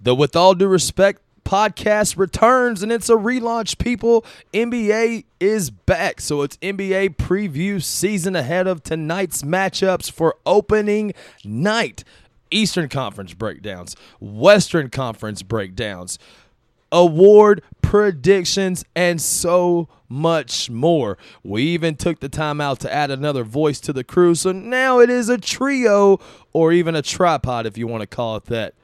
The With All Due Respect podcast returns and it's a relaunch, people. NBA is back. So it's NBA preview season ahead of tonight's matchups for opening night. Eastern Conference breakdowns, Western Conference breakdowns, award predictions, and so much more. We even took the time out to add another voice to the crew, so now it is a trio or even a tripod if you want to call it that.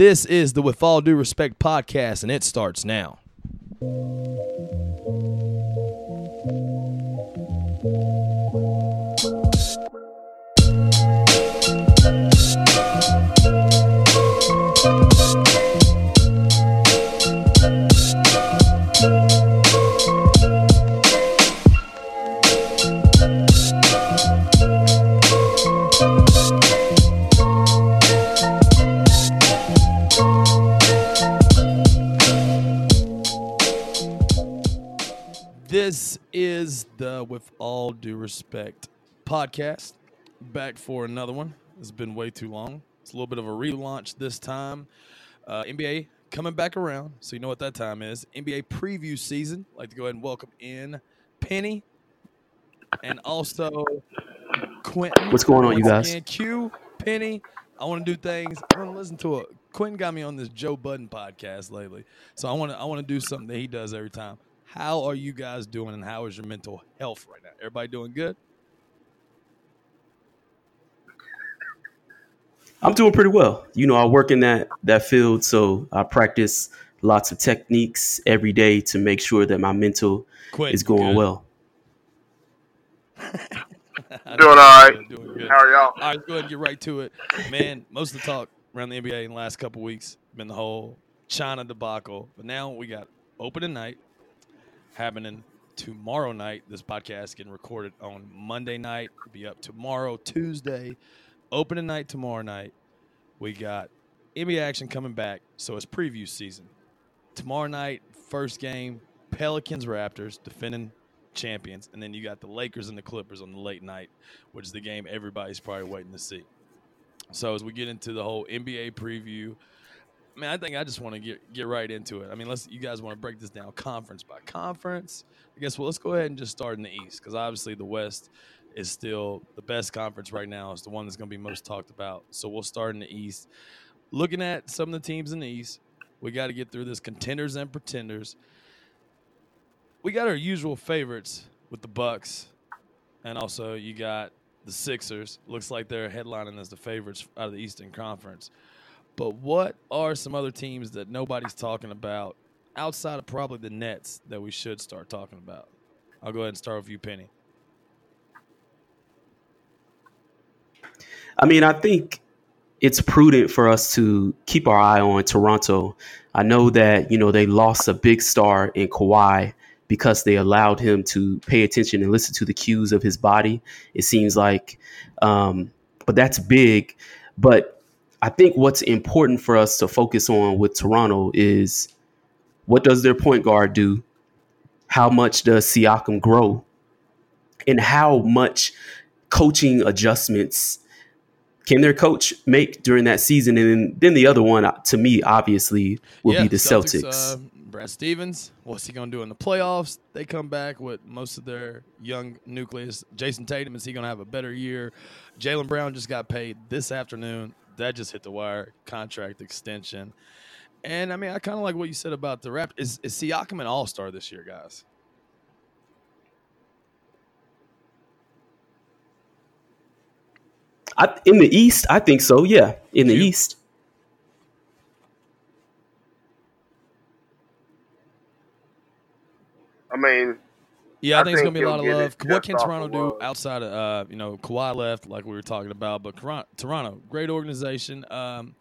This is the With All Due Respect podcast, and it starts now. Is the With All Due Respect podcast. Back for another one. It's been way too long. It's a little bit of a relaunch this time. Uh, NBA coming back around, so you know what that time is. NBA preview season. I'd like to go ahead and welcome in Penny and also Quentin. What's going on, you guys? Again, Q, Penny. I want to do things. I want to listen to it. Quentin got me on this Joe Budden podcast lately, so I want to. I want to do something that he does every time. How are you guys doing, and how is your mental health right now? Everybody doing good? I'm doing pretty well. You know, I work in that that field, so I practice lots of techniques every day to make sure that my mental Quentin, is going good? well. Doing all right. Doing Doing good. How are y'all? All right, let's go ahead and get right to it. Man, most of the talk around the NBA in the last couple weeks been the whole China debacle. But now we got opening night happening tomorrow night. This podcast getting recorded on Monday night. It'll be up tomorrow, Tuesday. Opening night tomorrow night. We got NBA action coming back. So it's preview season. Tomorrow night, first game, Pelicans Raptors defending champions, and then you got the Lakers and the Clippers on the late night, which is the game everybody's probably waiting to see. So as we get into the whole NBA preview, I I think I just want to get get right into it. I mean, let's you guys want to break this down conference by conference. I guess well, let's go ahead and just start in the East because obviously the West is still the best conference right now. It's the one that's going to be most talked about. So we'll start in the East. Looking at some of the teams in the East, we got to get through this contenders and pretenders we got our usual favorites with the Bucks, and also you got the Sixers. Looks like they're headlining as the favorites out of the Eastern Conference. But what are some other teams that nobody's talking about outside of probably the Nets that we should start talking about? I'll go ahead and start with you, Penny. I mean, I think it's prudent for us to keep our eye on Toronto. I know that, you know, they lost a big star in Kawhi because they allowed him to pay attention and listen to the cues of his body. It seems like, um, but that's big. But I think what's important for us to focus on with Toronto is what does their point guard do? How much does Siakam grow? And how much coaching adjustments can their coach make during that season? And then, then the other one, uh, to me, obviously, will Yeah, be the Celtics. Uh, Brad Stevens, what's he going to do in the playoffs? They come back with most of their young nucleus. Jayson Tatum, is he going to have a better year? Jaylen Brown just got paid this afternoon. That just hit the wire. Contract extension. And I mean, I kind of like what you said about the rap. Is, is Siakam an all star this year, guys? I, in the East, I think so. Yeah, in the You- East. I mean, Yeah, I, I think it's gonna be a lot of love. What can Toronto do love. outside of uh, you know Kawhi left, like we were talking about? But Toronto, great organization. Um,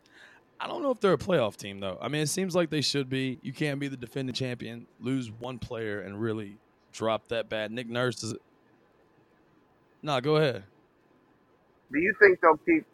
I don't know if they're a playoff team though. I mean, it seems like they should be. You can't be the defending champion, lose one player, and really drop that bad. Nick Nurse is. Nah, go ahead. do you think they'll keep?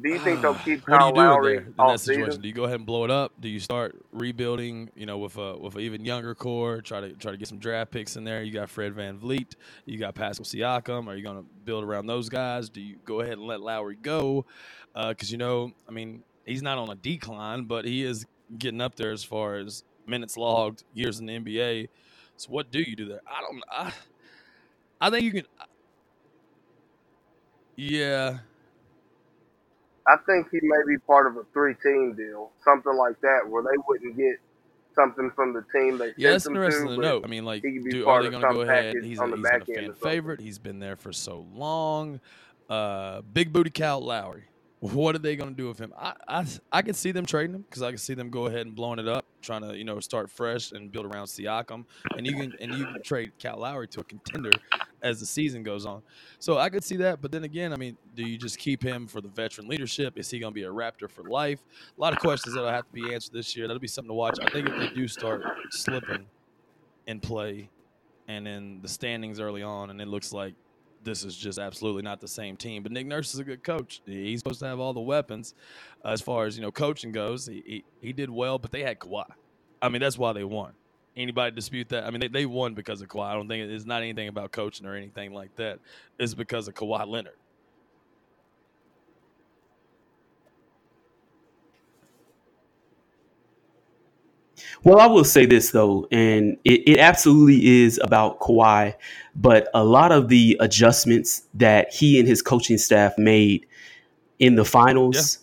Do you think ah, they'll keep Kyle Lowry in, that situation? season? Do you go ahead and blow it up? Do you start rebuilding? You know, with a with an even younger core, try to try to get some draft picks in there. You got Fred VanVleet, you got Pascal Siakam. Are you going to build around those guys? Do you go ahead and let Lowry go? Uh, because you know, I mean, he's not on a decline, but he is getting up there as far as minutes logged, years in the NBA. So what do you do there? I don't. I, I think you can. Yeah, I think he may be part of a three-team deal, something like that, where they wouldn't get something from the team they Yeah, sent that's interesting to. to but know. I mean, like, he could be do, are they going to go ahead? He's, on a, the he's a fan favorite. He's been there for so long. Uh, big booty Cal Lowry. What are they going to do with him? I, I, I can see them trading him because I can see them go ahead and blowing it up, trying to you know start fresh and build around Siakam, and you can and you can trade Cal Lowry to a contender as the season goes on. So I could see that, but then again, I mean, do you just keep him for the veteran leadership? Is he going to be a Raptor for life? A lot of questions that'll have to be answered this year. That'll be something to watch. I think if they do start slipping in play and in the standings early on, and it looks like this is just absolutely not the same team. But Nick Nurse is a good coach. He's supposed to have all the weapons uh, as far as you know coaching goes. He, he he did well, but they had Kawhi. I mean, that's why they won. Anybody dispute that? I mean, they, they won because of Kawhi. I don't think it's not anything about coaching or anything like that. It's because of Kawhi Leonard. Well, I will say this though, and it, it absolutely is about Kawhi, but a lot of the adjustments that he and his coaching staff made in the finals,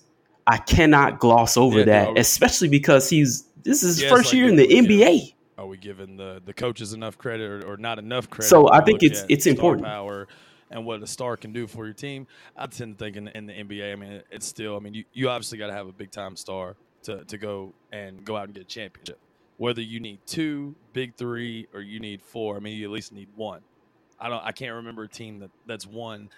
I cannot gloss over Yeah, that, no. especially because he's this is his Yeah, first like year in the- yeah. NBA. Are we giving the, the coaches enough credit or, or not enough credit? So I think it's- it's important. Power and what a star can do for your team. I tend to think in, in the NBA, I mean, it's still, I mean, you, you obviously got to have a big time star to, to go and go out and get a championship. Whether you need two, big three, or you need four, I mean, you at least need one. I don't, I can't remember a team that, that's won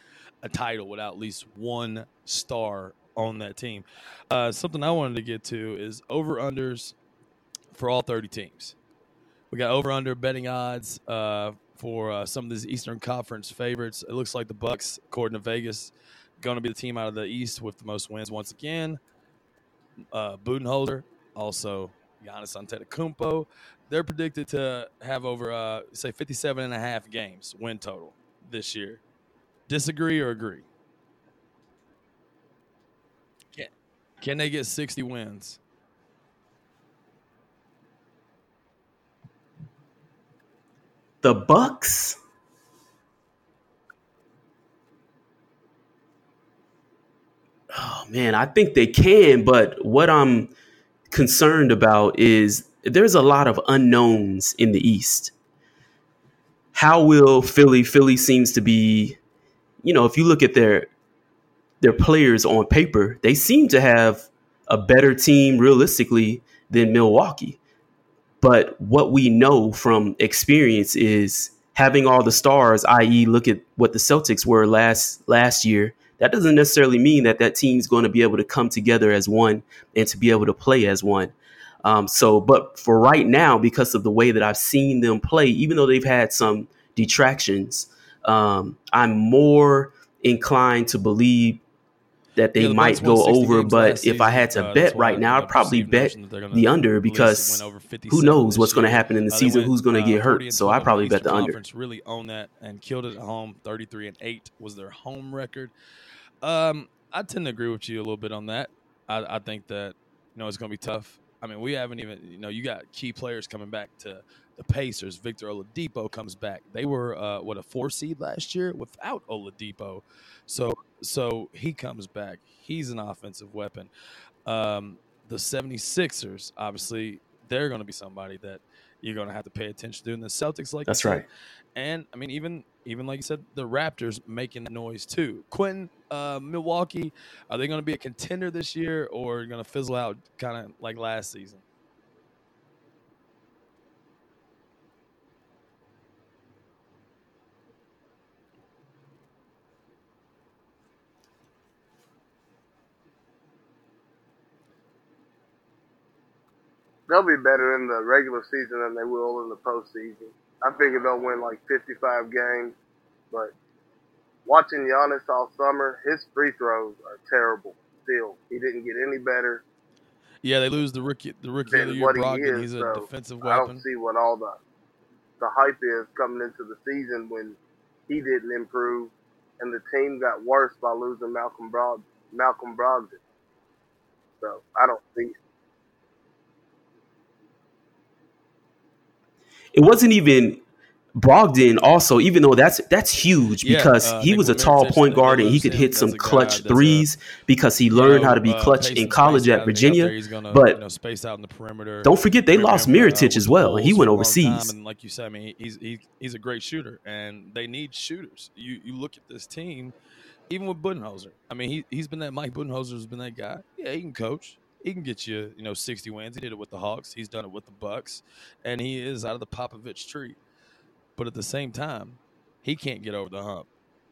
a title without at least one star on that team. Uh, something I wanted to get to is over unders for all 30 teams. We got over under betting odds uh, for uh, some of these Eastern Conference favorites. It looks like the Bucks, according to Vegas, going to be the team out of the East with the most wins once again. Uh, Budenholzer, also Giannis Antetokounmpo. They're predicted to have over, uh, say, 57 and a half games win total this year. Disagree or agree? Can, can they get 60 wins? The Bucks. Oh man, I think they can, but what I'm concerned about is there's a lot of unknowns in the East. How will Philly? Philly seems to be, you know, if you look at their their players on paper, they seem to have a better team realistically than Milwaukee. But what we know from experience is having all the stars, i.e., look at what the Celtics were last last year. That doesn't necessarily mean that that team's going to be able to come together as one and to be able to play as one. Um, so, but for right now, because of the way that I've seen them play, even though they've had some detractions, um, I'm more inclined to believe that they Yeah, the might go over. But last if I had to Uh, bet right now, I'd probably bet notion that they're gonna the under because who knows what's going to happen in the Uh, season? went, Who's going to uh, get 40 hurt? So I probably bet the under. Conference really owned that and killed it at home. 33 and 8 was their home record. Um, I tend to agree with you a little bit on that. I, I think that you know it's going to be tough. I mean, we haven't even you know you got key players coming back to the Pacers. Victor Oladipo comes back. They were uh, what a four seed last year without Oladipo, so so he comes back. He's an offensive weapon. Um, the 76ers, obviously, they're going to be somebody that you're going to have to pay attention to. And the Celtics, like That's right. and I mean, even even like you said, the Raptors making noise too. Quentin, uh, Milwaukee, are they going to be a contender this year, or going to fizzle out kind of like last season? They'll be better in the regular season than they will in the postseason. I figure they'll win like 55 games, but watching Giannis all summer, his free throws are terrible. still, he didn't get any better Yeah, they lose the rookie the rookie of the than year what he is. He's a so defensive I don't see what all the the hype is coming into the season when he didn't improve and the team got worse by losing Malcolm Brog Malcolm Brogdon. So I don't see It wasn't even Brogdon. Also, even though that's that's huge Yeah, because uh, he was a tall point guard and he could hit some clutch a- threes because he You learned know, how to be uh, clutch pace in college at out of the- out Virginia. gonna, but you know, space out in the perimeter. Don't forget they lost uh, Mirotic as well, and he went a overseas. And like you said, I mean, he's he, he's a great shooter, and they need shooters. You you look at this team, even with Budenholzer. I mean, he he's been that Mike Budenholzer's been that guy. Yeah, he can coach. He can get you, you know, 60 wins. He did it with the Hawks. He's done it with the Bucks, and he is out of the Popovich tree. But at the same time, he can't get over the hump.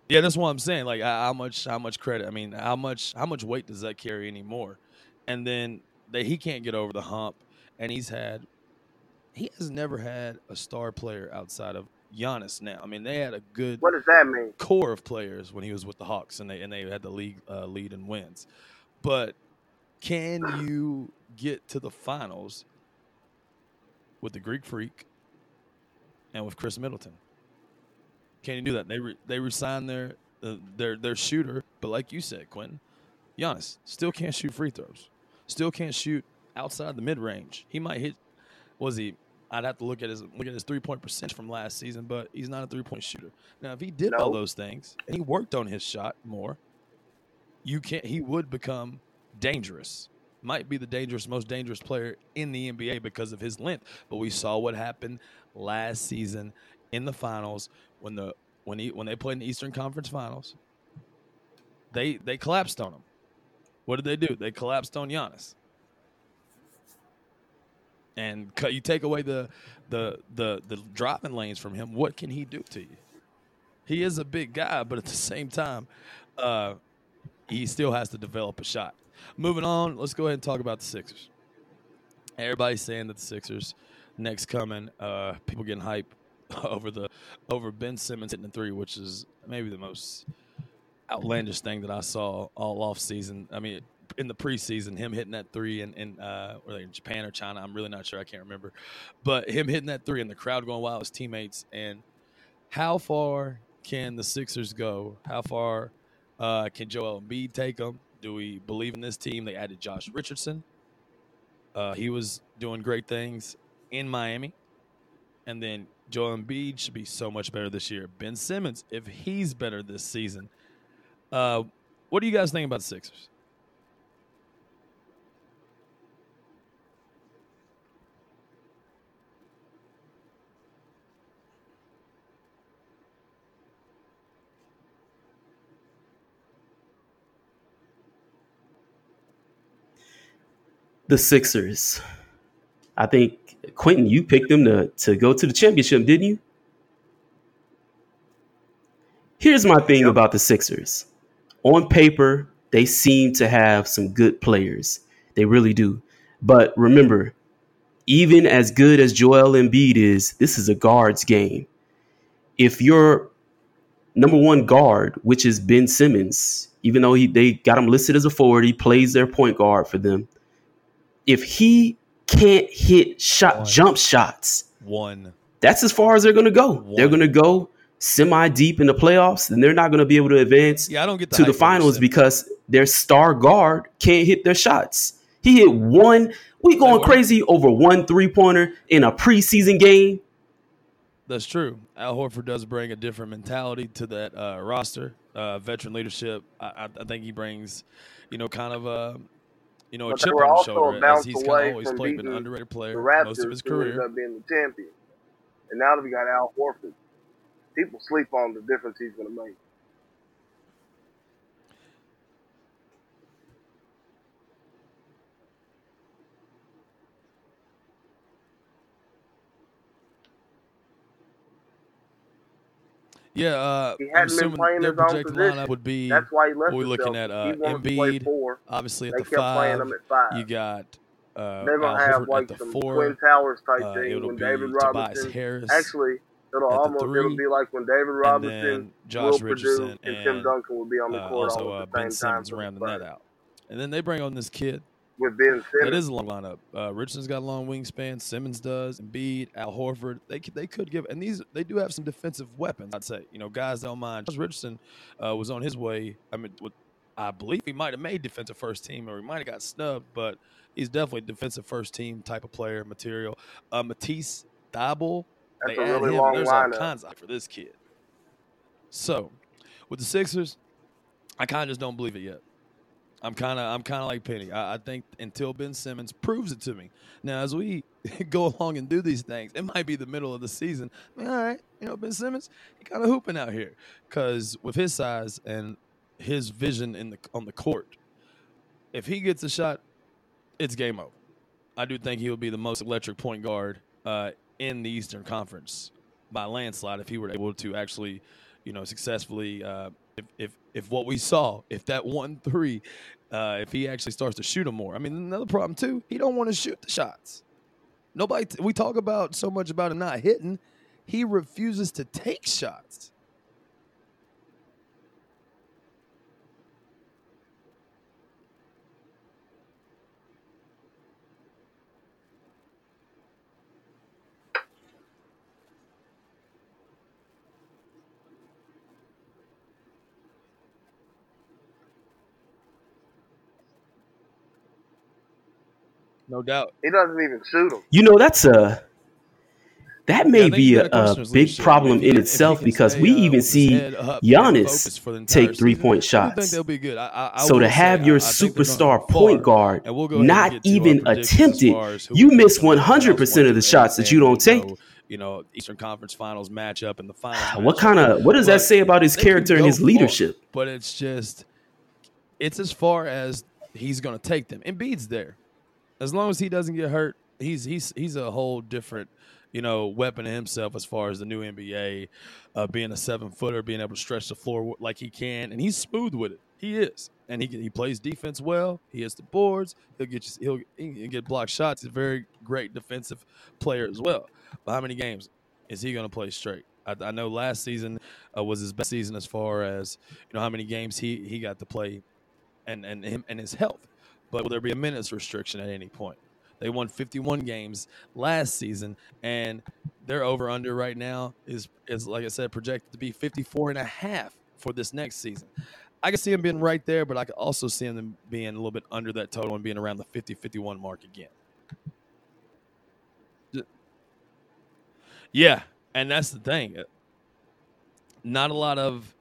Yeah, that's what I'm saying. Like, how much how much credit? I mean, how much how much weight does that carry anymore? And then that he can't get over the hump, and he's had he has never had a star player outside of Giannis. Now, I mean, they had a good what does that mean? core of players when he was with the Hawks, and they and they had the league uh, lead in wins. But can you get to the finals with the Greek Freak and with Khris Middleton? Can you do that? They re, they resigned their uh, their their shooter, but like you said, Quentin, Giannis still can't shoot free throws. Still can't shoot outside the mid range. He might hit. Was he? I'd have to look at his look at his three point percentage from last season, but he's not a three point shooter. Now, if he did all those things and he worked on his shot more, you can't. He would become dangerous. Might be the dangerous, most dangerous player in the NBA because of his length. But we saw what happened last season in the finals when the when he when they played in the Eastern Conference Finals. They they collapsed on him. What did they do? They collapsed on Giannis. And cut, you take away the the the the driving lanes from him. What can he do to you? He is a big guy, but at the same time, uh, he still has to develop a shot. Moving on, let's go ahead and talk about the Sixers. Everybody's saying that the Sixers next coming. Uh, people getting hype over the over Ben Simmons hitting the three, which is maybe the most outlandish thing that I saw all off season. I mean, in the preseason, him hitting that three in, in uh, in Japan or China? I'm really not sure. I can't remember. But him hitting that three and the crowd going wild, his teammates, and how far can the Sixers go? How far uh, can Joel Embiid take them? Do we believe in this team? They added Josh Richardson. Uh, he was doing great things in Miami. And then Joel Embiid should be so much better this year. Ben Simmons, if he's better this season. Uh, what do you guys think about the Sixers? The Sixers. I think Quentin, you picked them to to go to the championship, didn't you? Here's my thing about the Sixers. On paper, they seem to have some good players. They really do. But remember, even as good as Joel Embiid is, this is a guards game. If your number one guard, which is Ben Simmons, even though he they got him listed as a forward, he plays their point guard for them. If he can't hit shot One. jump shots, One. that's as far as they're going to go. They're going to go semi deep in the playoffs, and they're not going to be able to advance Yeah, I don't get the to the finals because their star guard can't hit their shots. He hit one. We going crazy over one three pointer in a preseason game. That's true. Al Horford does bring a different mentality to that uh, roster. Uh, veteran leadership. I, I, I think he brings, you know, kind of a, you know, a chip on his shoulder as he's kind of always played, been an underrated player Raptors, most of his who ended career. up being the champion. And now that we got Al Horford, people sleep on the difference he's going to make. Yeah, uh, He hadn't been playing his own position. would be That's why he left. what we the looking at, uh, he wanted to play Embiid, four. obviously at They the five. at five. You got uh, They're gonna have like the some four. twin towers type Uh, thing when David Robinson. Harris. Actually, it'll almost three, it'll be like when David and Robinson, then will Josh Purdue, Richardson and Tim Duncan will be on the uh, court also all uh, at the Ben same time Simmons the rounding that out. And then they bring on this kid. With Ben That Simmons. is a long lineup. Uh, Richardson's got a long wingspan. Simmons does. Embiid, Al Horford. They could, they could give, and these they do have some defensive weapons. I'd say you know guys don't mind. Josh Richardson uh, was on his way. I mean, with, I believe he might have made defensive first team, or he might have got snubbed, but he's definitely defensive first team type of player material. Uh, Matisse Thybulle, That's they a really him. long There's all lineup. kinds for this kid. So, with the Sixers, I kind of just don't believe it yet. I'm kind of I'm kind of like Penny. I, I think until Ben Simmons proves it to me. Now, as we go along and do these things, it might be the middle of the season. I mean, all right, you know, Ben Simmons, he kind of hooping out here because with his size and his vision in the on the court, if he gets a shot, it's game over. I do think he will be the most electric point guard uh, in the Eastern Conference by landslide if he were able to actually, you know, successfully. Uh, if, if if what we saw, if that one three, uh, if he actually starts to shoot them more. I mean, another problem too, he don't want to shoot the shots. Nobody. we talk about so much about him not hitting. He refuses to take shots. No doubt. He doesn't even shoot him. You know, that's a that may Yeah, be a, a big leadership. problem If in he itself because stay, we uh, even see head Giannis focused for the entire take three point season, I do think shots. be good. I, I, I So to have I- your I think superstar point guard and we'll go ahead and not get to our even attempt as attempted, far as who you miss think will win 100% of the shots that you don't take. You know, Eastern Conference Finals matchup and the finals. What kind of what does that say about his character and go his far, leadership? But it's just, it's as far as he's going to take them. Embiid's there, as long as he doesn't get hurt. He's he's he's a whole different, you know, weapon himself as far as the new NBA, uh, being a seven footer, being able to stretch the floor like he can, and he's smooth with it. He is, and he he plays defense well. He hits the boards. He'll get you. He'll, he'll get block shots. He's a very great defensive player as well. But how many games is he going to play straight? I, I know last season uh, was his best season as far as you know how many games he he got to play, and and him and his health. But will there be a minutes restriction at any point? They won 51 games last season, and their over under right now is is like I said projected to be 54 and a half for this next season. I can see them being right there, but I could also see them being a little bit under that total and being around the 50 51 mark again. Yeah, and that's the thing. Not a lot of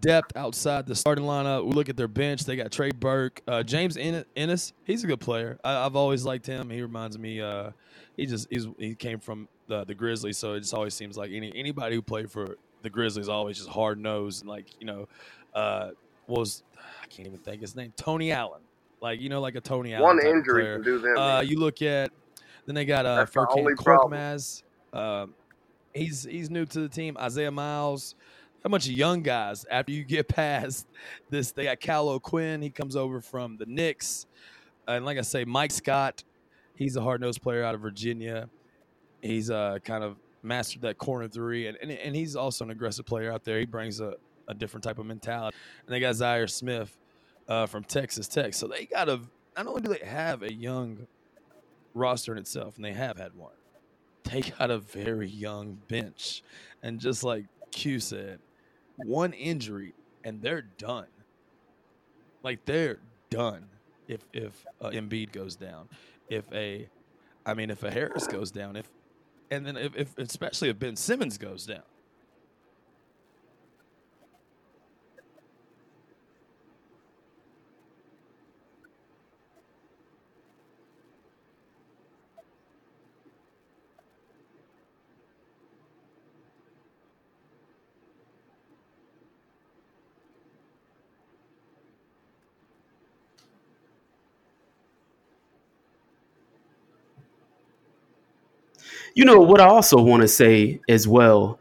depth outside the starting lineup. We look at their bench. They got Trey Burke, uh, James En- Ennis. He's a good player. I, I've always liked him. He reminds me. Uh, he just he's, he came from the, the Grizzlies, so it just always seems like any anybody who played for the Grizzlies always just hard nosed and like you know uh, was I can't even think his name Tony Allen. Like you know like a Tony Allen. One injury can do them. Uh, you look at then they got uh, Furkan. Korkmaz. Um, he's he's new to the team. Isaiah Miles. A bunch of young guys. After you get past this, they got Cal O'Quinn. He comes over from the Knicks, and like I say, Mike Scott. He's a hard nosed player out of Virginia. He's uh, kind of mastered that corner three, and, and and he's also an aggressive player out there. He brings a, a different type of mentality. And they got Zhaire Smith uh, from Texas Tech. So they got a. Not only do they have a young roster in itself, and they have had one, they got a very young bench. And just like Q said, one injury and they're done. Like they're done if if uh, Embiid goes down, if a, I mean if a Harris goes down, if, and then if, if especially if Ben Simmons goes down. You know what I also want to say as well.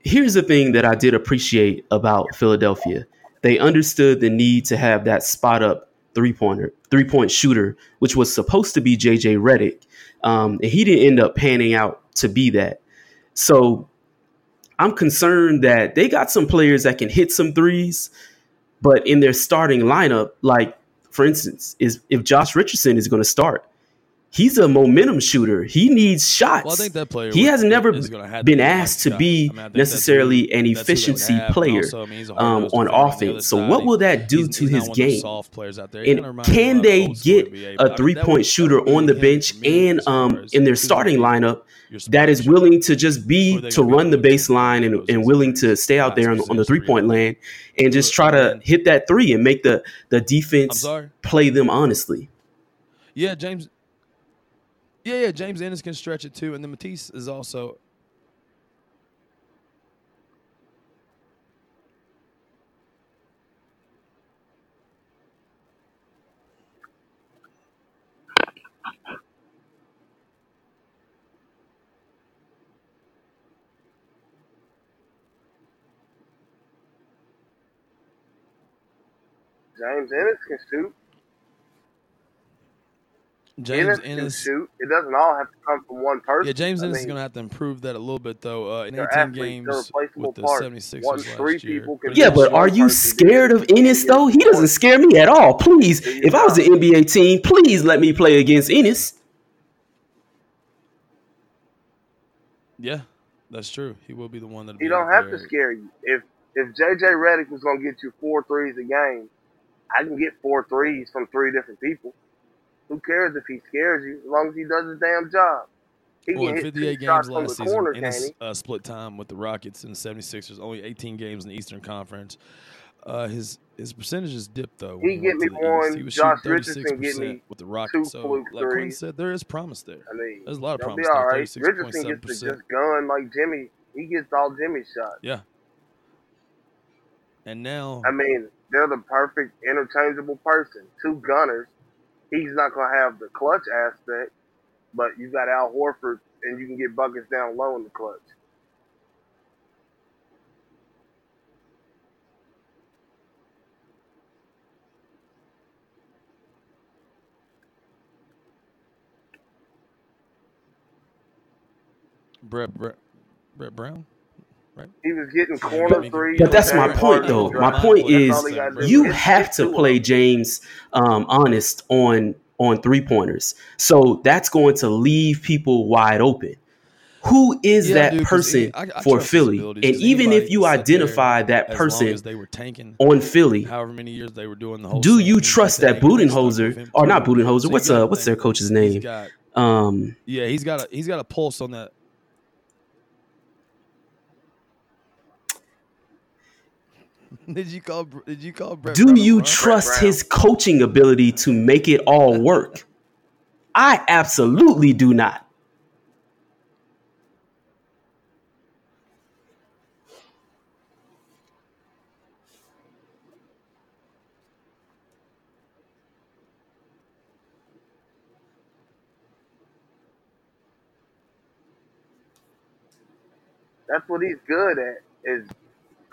Here's the thing that I did appreciate about Philadelphia. They understood the need to have that spot up three pointer, three point shooter, which was supposed to be JJ Redick, um, and he didn't end up panning out to be that. So I'm concerned that they got some players that can hit some threes, but in their starting lineup, like for instance, is if Josh Richardson is going to start, he's a momentum shooter. He needs shots. Well, I think that player. he has never is gonna have to been asked to be I mean, I necessarily who- an that's who they would efficiency player also, I mean, um, on defender the other offense. So what will that do He's- to he's his one of those game? Soft players out there. And can they get NBA, a but I mean, three that would- point shooter on the bench and um in their starting lineup that is willing to just be to run the able to do baseline and, and willing to stay out there on, on the three point land and just try to hit that three and make the the defense play them honestly. Yeah, James. Yeah, yeah. James Ennis can stretch it too, and then Matisse is also. James Ennis can shoot. James Ennis can Ennis. shoot. It doesn't all have to come from one person. Yeah, James I Ennis is going to have to improve that a little bit, though. Uh, in They're 18 athletes. Games with the parts. 76ers One- last three year. can Yeah, but are you scared of. Ennis though? He doesn't scare me at all. Please, if I was an NBA team, please let me play against Ennis. Yeah, that's true. He will be the one that. He don't have to scare you. If if JJ Redick was gonna get you four threes a game, I can get four threes from three different people. Who cares if he scares you? As long as he does his damn job. He Well, in 58 games last season, corner, Ennis he? uh, split time with the Rockets and the 76ers. Only 18 games in the Eastern Conference. Uh, his his percentages dipped though. He get me one, He was Josh shooting Richardson 36% get me with the Rockets. So, like Quinn said, there is promise there. I mean, There's a lot of promise be all there. right. Richardson gets to just gun like Jimmy. He gets all Jimmy's shots. Yeah. And now, I mean, they're the perfect interchangeable person. Two gunners. He's not gonna have the clutch aspect, but you got Al Horford, and you can get buckets down low in the clutch. Brett, Brett, Brett Brown. He was getting corner but- threes. But that's my point, though. My point is all he gotta do. you have to play. James um, honest on on three pointers. So that's going to leave people wide open. Who is Yeah, that dude, 'cause person he- I- I for Philly? And And 'cause even if you can sit there identify that person as they were tanking, on Philly, however many years they were doing the whole. do you trust that he would've stuck with Budenholzer or not Budenholzer? So you uh what's their coach's name? got- Um, yeah, he's got a he's got a pulse on that. did you call Did you call Brett? do Brown you trust Brown. his coaching ability to make it all work? I absolutely do not. That's what he's good at is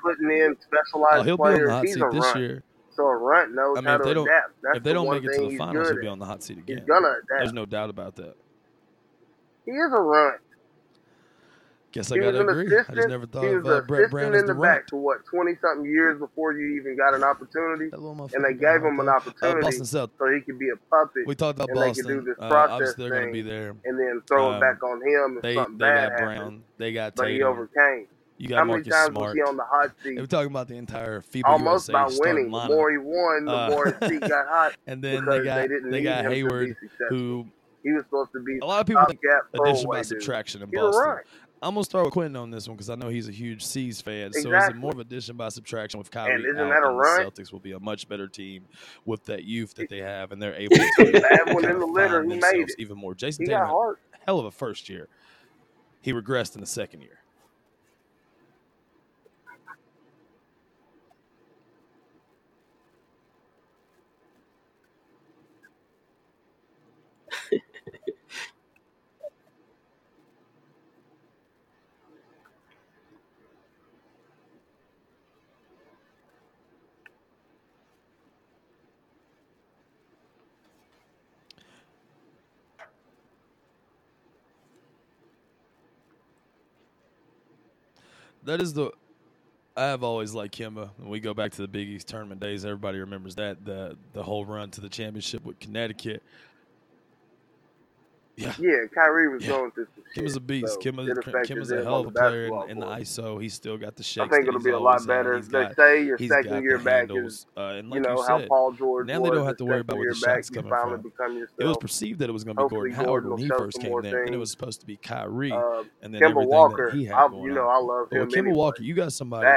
putting in Oh, specialized he'll be on the players. hot He's seat a this runt, year. so a runt knows I mean, how if to they don't- adapt. That's if they the don't make it to the finals, he'll be on the hot seat again. He's gonna adapt. There's no doubt about that. He is a runt. Guess I gotta agree. I just never thought of uh, Brett Brown as the the back for what twenty something years before you even got an opportunity, and they gave him an. Uh, opportunity Boston Celtics. so he could be a puppet We talked about and they could do Boston. this Uh, process obviously, they're going to be there. and then throw Um, it back on him if They something they bad got happened. Brown. They got But he overcame. You How got many Marcus times was Smart. he on the hot They seat? were talking about the entire FIBA Almost USA by winning. The more he won, the Uh, more his seat got hot and then they got they didn't they got Hayward, who he was supposed to be a lot of people think addition by subtraction in Boston. runt. I'm gonna start with Quentin on this one because I know he's a huge C's fan. So is it more of addition by subtraction with Kyrie And isn't out? that a then the? Celtics will be a much better team with that youth that they have, and they're able to Bad one in the litter, he made themselves it. even more. Jayson He Tatum hell of a first year. He regressed in the second year. That is the. I've always liked Kemba. When we go back to the Big East tournament days, everybody remembers that the the whole run to the championship with Connecticut. Yeah, Yeah, Kyrie was Yeah. going through some shit. Kemba's a beast. so it affected Kemba's them a hell of a player in, in the. ISO. He's still got the shakes. I think it'll be a lot better. They got, say your second year back handles. is, Uh, and you know, you how Paul George now they don't have to worry about where the shots coming from. it was perceived that it was going to be Hopefully Gordon Hayward when he first came there. Then it was supposed to be Kyrie, Uh, and then everything Walker, that he had you know. I love him Kemba. Walker, you got somebody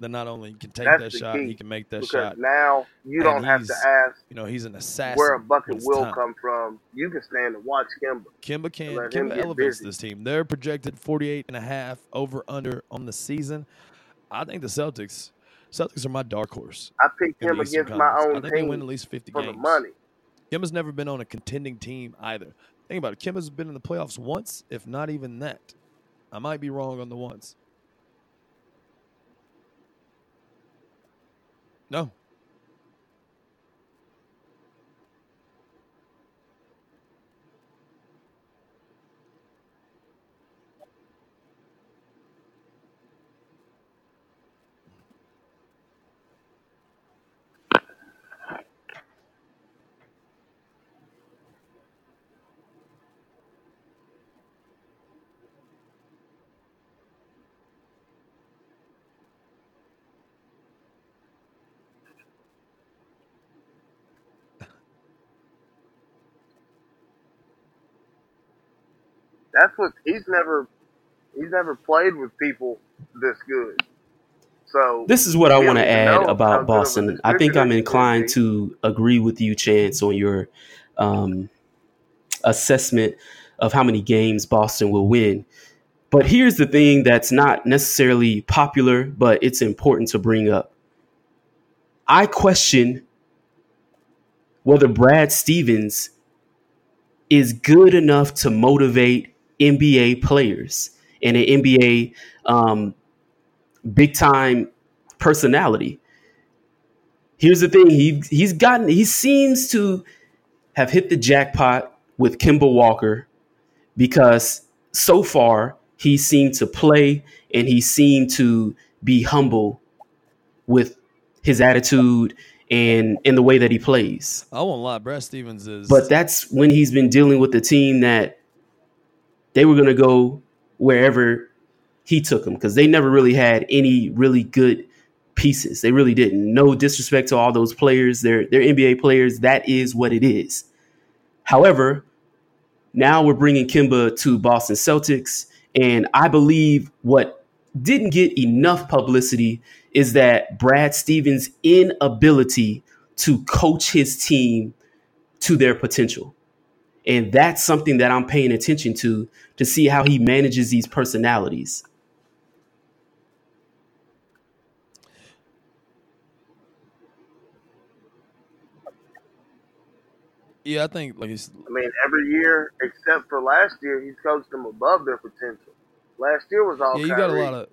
That not only can take that's that shot, he can make that because shot. now you And don't have to ask You know, he's an assassin. where a bucket will time. come from. You can stand and watch Kemba. Kemba can Kemba elevates busy. this team. They're projected 48 and a half over under on the season. I think the Celtics Celtics are my dark horse I picked him against my Conference. I own think they win at least 50 for games. the money. Kemba's never been on a contending team either. Think about it. Kemba's been in the playoffs once, if not even that. I might be wrong on the once. No. That's what he's never he's never played with people this good. So This is what I want to add know how good about Boston. I think I'm inclined to agree with you, Chance, on your um, assessment of how many games Boston will win. But here's the thing that's not necessarily popular, but it's important to bring up. I question whether Brad Stevens is good enough to motivate NBA players and an NBA um, big time personality. Here's the thing: he he's gotten he seems to have hit the jackpot with Kimball Walker because so far he seemed to play and he seemed to be humble with his attitude and in the way that he plays. I won't lie. Brad Stevens is. But that's when he's been dealing with the team that they were going to go wherever he took them because they never really had any really good pieces. They really didn't. No disrespect to all those players. They're they're NBA players. That is what it is. However, now we're bringing Kemba to Boston Celtics, and I believe what didn't get enough publicity is that Brad Stevens' inability to coach his team to their potential. And that's something that I'm paying attention to to see how he manages these personalities. yeah, I think like he's, I mean, every year except for last year, he's coached them above their potential. Last year was all yeah, you got a lot of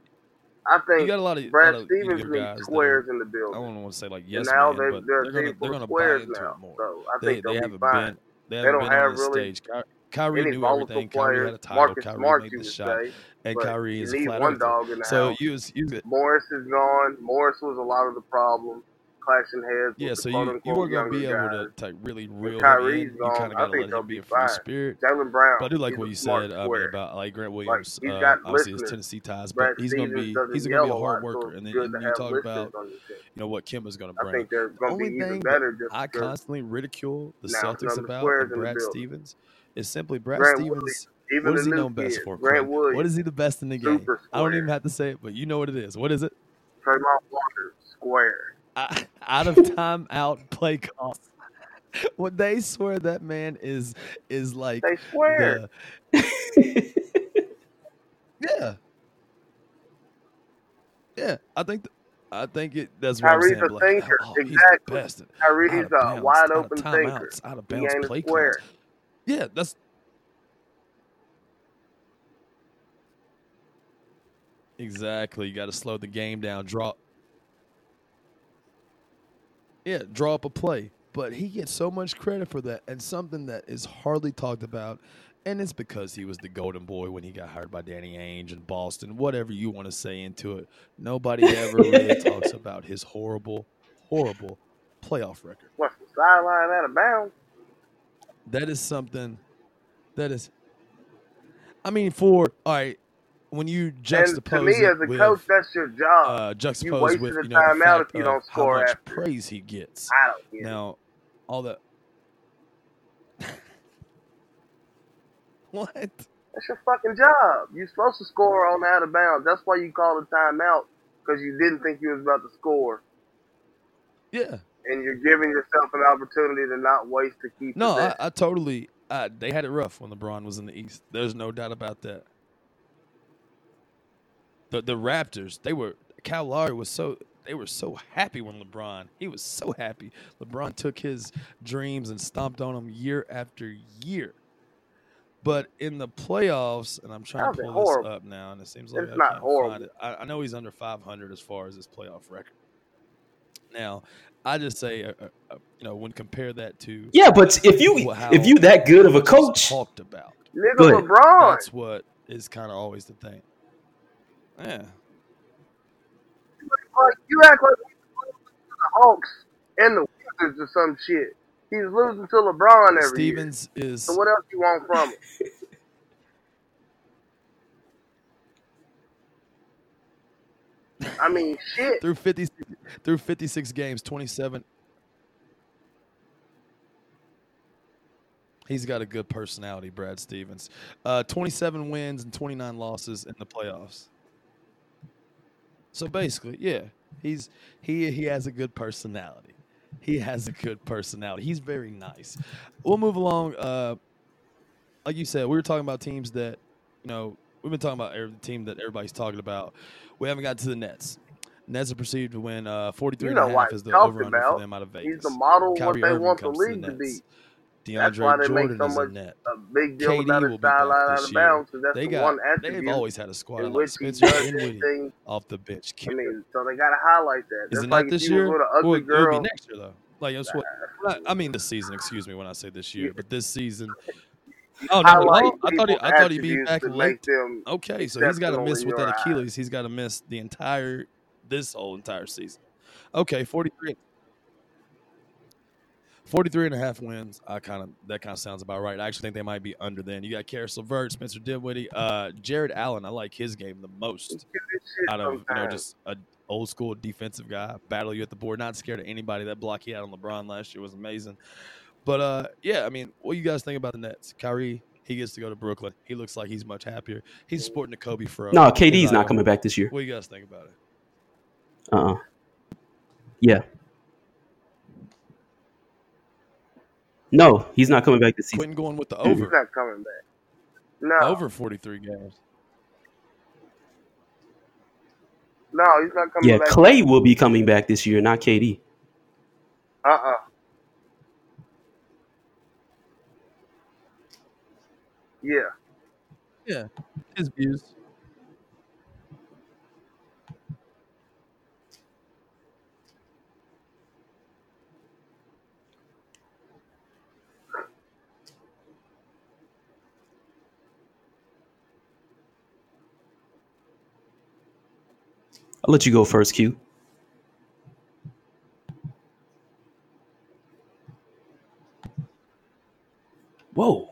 I think you think got a lot of Brad lot of Stevens younger needs guys that squares in the building. I building. don't want to say like yes and now man, they, but they're they're gonna team they're gonna buy squares into now. it more. So I They think they they'll be haven't fine. been they They don't have really stage. Ky- Kyrie Any knew everything. Kyrie had players. a title. Marcus Kyrie Smart, made the shot, say. and Kyrie is a flat one dog in the So house. you was you was, Morris is gone. Morris was a lot of the problem, clashing heads yeah. So you you weren't gonna be able guys. to like really him Kyrie's in. You kind of gotta let him be a free spirit. Jaylen Brown. But I do like what you said. I mean about like Grant Like Williams. he's uh, obviously his. Tennessee ties, Brad but he's gonna be he's gonna be a hard lot, so worker. And then and you talk about on your team. you know what Kim is gonna bring. think they're The going to be only thing better just I constantly ridicule the Celtics none of the about squares and in the Brad. Stevens is simply Brad Stevens. Even What is he known best for, Grant Williams, is he the best in the game? I don't even have to say it, but you know what it is. What is it? Trayvon Walker, square. I, out of time out play calls. When they swear that man is is like They swear. the yeah yeah. I think th- I think it. That's what I'm saying. a Like, thinker. oh, he's the Exactly. best. Out of a bounds, wide out open thinker. timeouts, out of bounds play square. calls. Yeah, that's exactly. You got to slow the game down. Draw. Yeah, draw up a play. but he gets so much credit for that, and something that is hardly talked about. And it's because he was the golden boy when he got hired by Danny Ainge in Boston. Whatever you want to say into it, nobody ever really talks about his horrible, horrible playoff record. What's the sideline out of bounds? That is something that is. I mean, for all right, when you And juxtapose to me, as a with, coach, that's your job. uh, juxtapose wasted with a you know the timeout if you don't how score much after. praise he gets. I don't get it. Now, all the what? That's your fucking job. You're supposed to score on out of bounds. That's why you called a timeout because you didn't think you was about to score, Yeah, and you're giving yourself an opportunity to not waste to keep. no, I. I totally. I, they had it rough when LeBron was in the East. There's no doubt about that. The the Raptors, they were Kyle Lowry was so they were so happy when LeBron. He was so happy. LeBron took his dreams and stomped on them year after year. But in the playoffs, and I'm trying That to pull horrible. this up now, and it seems like It's I not can't horrible. find it. I, I know he's under 500 as far as his playoff record. Now, I just say, uh, uh, uh, you know, when compare that to Yeah, but if you if you that good of a coach, talked about, Nigga, Go. LeBron. that's what is kind of always the thing. Yeah, Like, you act like he's losing to the Hawks and the Wizards or some shit. He's losing to LeBron every Stevens year. is So what else you want from him? I mean, shit. through 50 through 56 games 27 he's got a good personality brad stevens uh, 27 wins and 29 losses in the playoffs so basically yeah he's he he has a good personality. He has a good personality. He's very nice. We'll move along uh, like you said we were talking about teams that you know we've been talking about every team that everybody's talking about. We haven't got to the nets. Nets are perceived to win uh, 43 You and a half is the over under for them out of Vegas. He's the model of what they Irving want the to league to be. Nets. That's why they Jordan make so much a net. a big deal KD about will his be back sideline out of year. bounds because that's They the got one they've always had a squad in like which he Spencer does Dinwiddie off the bench. I mean, so they got to highlight that. is That's it like not this year? was Well, ugly it will girl. be next year though. Like that's what not- I mean this season. Excuse me when I say this year, but this season. Oh no, highlight no, I thought he, I thought he'd be back late. Okay, so he's got to miss with that eyes. Achilles. He's got to miss the entire this whole entire season. Okay, 43. 43 and a half wins. I kind of that kind of sounds about right. I actually think they might be under then. You got Caris LeVert, Spencer Dinwiddie, uh, Jarrett Allen. I like his game the most do this shit out of you know just a old school defensive guy, battle you at the board, not scared of anybody. That block he had on LeBron last year was amazing. But uh, yeah, I mean, what do you guys think about the Nets? Kyrie, he gets to go to Brooklyn. He looks like he's much happier. He's sporting a Kobe fro. no, His KD's not coming back this year. What do you guys think about it? Uh, uh yeah, no, he's not coming back this season. Quentin going with the over. He's over, not coming back. No, over 43 games. no, he's not coming Yeah, back. Clay will be coming back this year, not KD. Uh uh Yeah. Yeah, his views. I'll let you go first, Q. Whoa.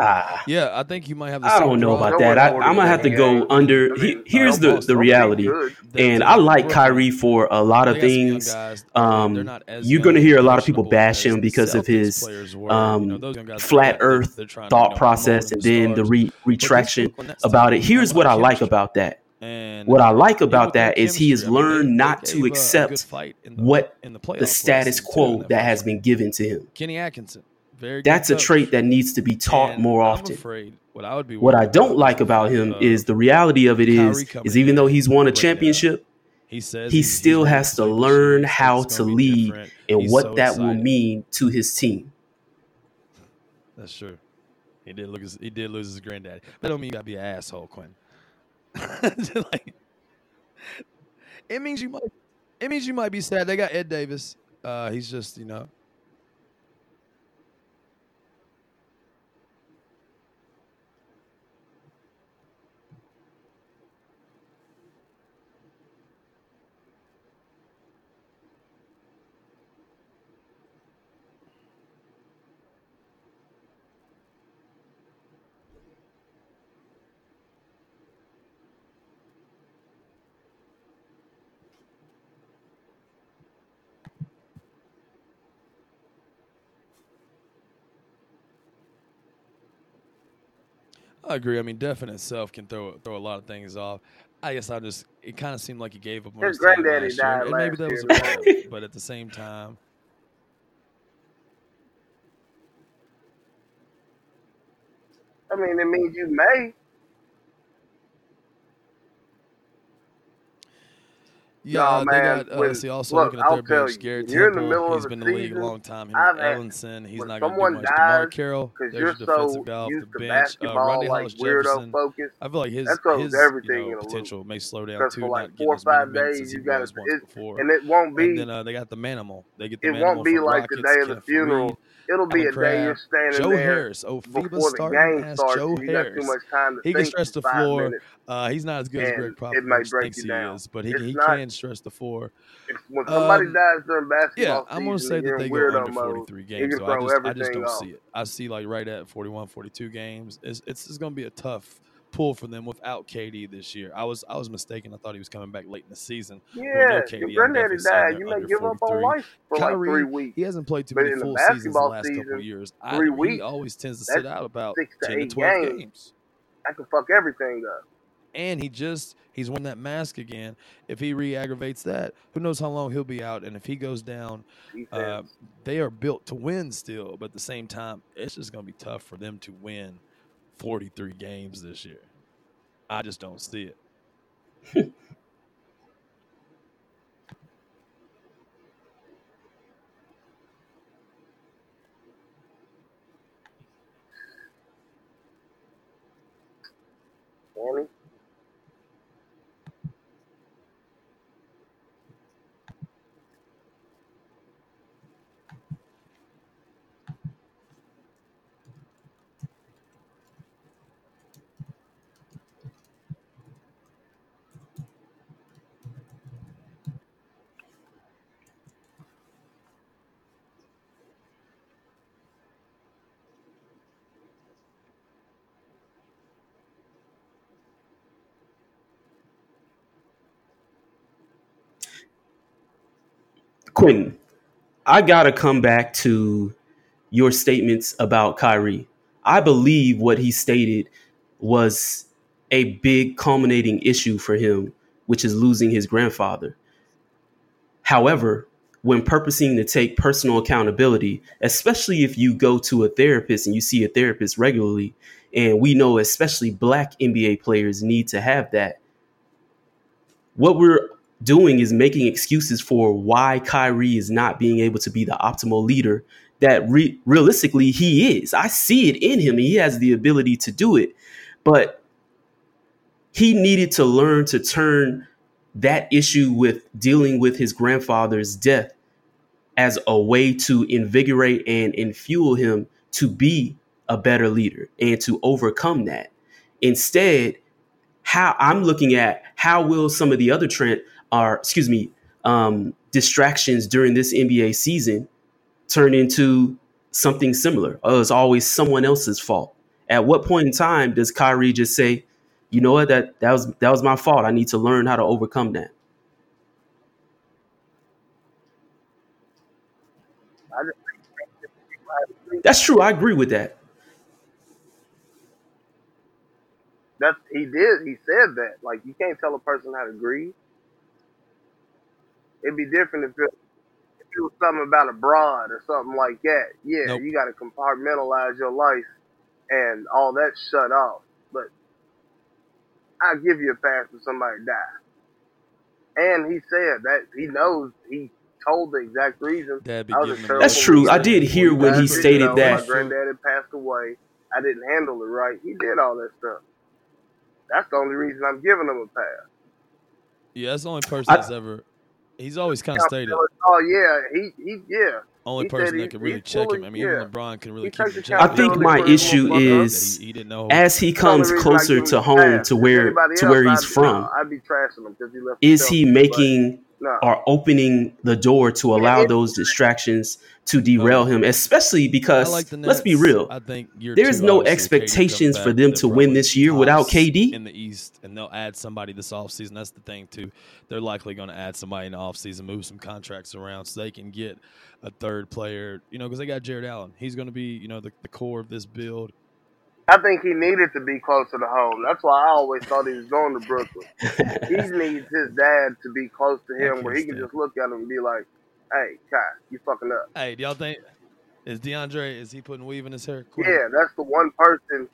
Ah, Yeah, I think you might have. The I don't know about No that. I, I'm gonna have to go game. under. I he- mean, here's the the reality, and I like Brooklyn, Kyrie for a lot of they got some young things. Um, They're not as you're gonna hear a lot of people bash him because of his, um, You know, those young guys are flat earth They're trying to, thought process, and then the re- retraction about it. Here's what I like about that. And What I like about that is he has chemistry, I mean, learned not to gave a- a good accept fight in the- what in the the status quo in that has been given to him. Kenny Atkinson, very. That's a trait that needs to be taught And more often. what I would be. What I don't like about him of is the reality of it is is even though he's won a championship, he says he still has to gonna play this learn how to lead different. and He's what so that will mean to his team. That's true. He did look. He did lose his granddaddy. That don't mean you gotta be an asshole, Quinn. like, it means you might. It means you might be sad. They got Ed Davis. Uh, he's just you know I agree. I mean, Definite itself can throw throw a lot of things off. I guess I just it kind of seemed like he gave up on His granddaddy year, died and maybe that was a it. But at the same time, I mean, it means you may. Yeah, No, they man, got. Uh, let's see, also look, looking at their bench, you, Garrett you're in the middle of he's a been in the league a long time. I've Ellenson, he's not going to do much. dies DeMarre Carroll, because there's you're your so defensive off used the bench. Uh, basketball, Rodney like Hollis weirdo Jefferson. focus. I feel like his his everything you know, potential may slow down too, for not like getting four or five days, you got to, once it, before. and it won't be. And then uh, they got the Manimal. They get the it won't be like the day of the funeral. It'll be a day you're standing Joe there Harris. Oh, FIBA before the game starts. Joe you got too much time to He can stretch the floor. Uh, he's not as good as Greg And it might break thinks you he is, but he, It's he not- can stretch the floor. When somebody Um, dies during basketball Yeah, I'm going to season, say that they go under 43 you games. So I just, I just don't off. see it. I see like right at 41, 42 games. It's it's, it's going to be a tough pull for them without KD this year. I was I was mistaken. I thought he was coming back late in the season. Yeah, KD, your granddaddy died. You may give up on life for like three weeks. He hasn't played too But many full seasons in the last couple season, of years. I, three he always tends to sit out about six to ten to twelve games. games. I can fuck everything up. And he just he's won that mask again. If he re-aggravates that, who knows how long he'll be out? And if he goes down, uh, they are built to win still, but at the same time, it's just going to be tough for them to win 43 games this year. I just don't see it. Danny? Quentin, I gotta come back to your statements about Kyrie. I believe what he stated was a big culminating issue for him, which is losing his grandfather. However, when purposing to take personal accountability, especially if you go to a therapist and you see a therapist regularly, and we know especially black NBA players need to have that. What we're doing is making excuses for why Kyrie is not being able to be the optimal leader that re- realistically he is. I see it in him. He has the ability to do it, but he needed to learn to turn that issue with dealing with his grandfather's death as a way to invigorate and infuel him to be a better leader and to overcome that. Instead, how I'm looking at how will some of the other trend are excuse me um, distractions during this NBA season turn into something similar? Oh, it's always someone else's fault. At what point in time does Kyrie just say, "You know what? That that was that was my fault. I need to learn how to overcome that." That's true. I agree with that. that's he did. He said that. Like you can't tell a person how to grieve. It'd be different if it, if it was something about a broad or something like that. Yeah, Nope. you got to compartmentalize your life and all that shut off. But I give you a pass if somebody die. And he said that he knows he told the exact reason. Dad be I was giving a him terrible That's true. I did hear when he stated you know, that. My granddad had passed away. I didn't handle it right. He did all that stuff. That's the only reason I'm giving him a pass. Yeah, that's the only person I- that's ever. He's always kind of stated Oh yeah, he he yeah. only he person he- that can really he's check him. I mean, yeah. even LeBron can really He keep him check. I think my issue is he, he as he That's the only comes closer to home to where to where he's from, I'd be trashing him because he left. is he but making No, or opening the door to allow it- those distractions to derail him, especially because like Nets. let's be real. I think year There's no obviously, if KD comes expectations for them to win this year without KD. in the East, and they'll add somebody this offseason. That's the thing too. They're likely going to add somebody in the offseason, move some contracts around so they can get a third player. You know, because they got Jarrett Allen. He's going to be you know the, the core of this build. I think he needed to be closer to home. That's why I always thought he was going to Brooklyn. he needs his dad to be close to him, where he can just look at him and be like, "Hey, Kai, you fucking up." Hey, do y'all think is DeAndre? Is he putting weave in his hair? Quinn? Yeah, that's the one person.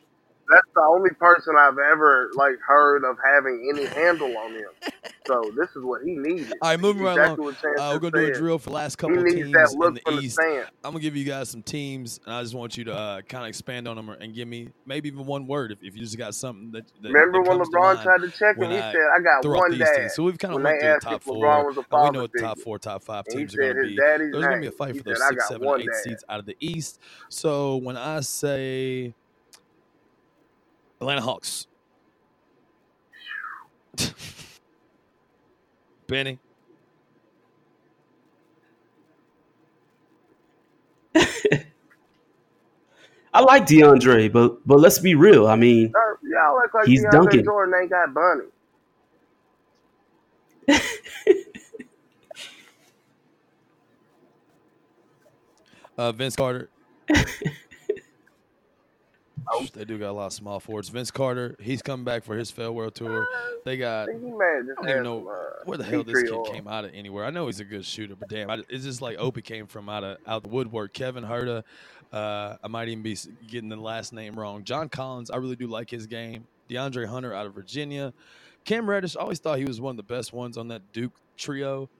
That's the only person I've ever like heard of having any handle on him. So this is what he needed. All right, moving right along. Uh, we're gonna do a drill for the last couple of needs teams in the East. stand. I'm gonna give you guys some teams, and I just want you to uh, kind of expand on them and give me maybe even one word if, if you just got something that. that Remember that when to LeBron mind tried to check when He I said, "I got one dad." So we've kind of went through the top four, and we know what the top four, top five teams are gonna be. There's going to be a fight for those six, seven, eight "I six, got seven, one eight dad." seeds out of the East. So when I say Atlanta Hawks, Benny, I like DeAndre, but but let's be real. I mean, Uh, Y'all act like He's DeAndre dunking. Jordan ain't got Bunny. uh, Vince Carter. they do got a lot of small forwards. Vince Carter, he's coming back for his farewell tour. They got I he may have just I don't even know uh, where the hell this kid came out of anywhere. I know he's a good shooter, but damn, I, it's just like Opie came from out of out the woodwork. Kevin Huerter, uh, I might even be getting the last name wrong. John Collins, I really do like his game. DeAndre Hunter out of Virginia. Cam Reddish, I always thought he was one of the best ones on that Duke trio.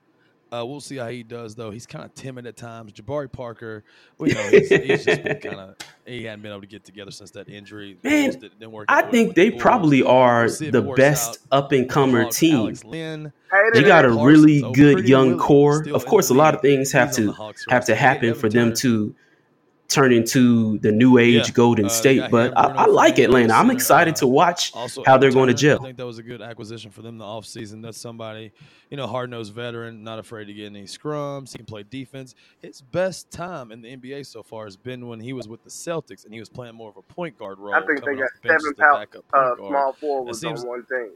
Uh, we'll see how he does, though. He's kind of timid at times. Jabari Parker, we know he's, he's just been kind of he hadn't been able to get together since that injury. Man, Bulls didn't, didn't work I think they the probably are We'll the best up and comer team. Len, They got a Parsons, really good young core. Of course, a lot of things have He's on the to Hawks have to roster. They get happen for them to turn into the new age Yeah, Golden uh, State. But I, I like Atlanta. I'm excited uh, to watch Also, how they're going to Turner, gel. I think that was a good acquisition for them the offseason. That's somebody, you know, hard nosed veteran, not afraid to get any scrums. He can play defense. His best time in the NBA so far has been when he was with the Celtics and he was playing more of a point guard role. I think they got off the seven as the pound, backup point uh, small forwards seems- on one team.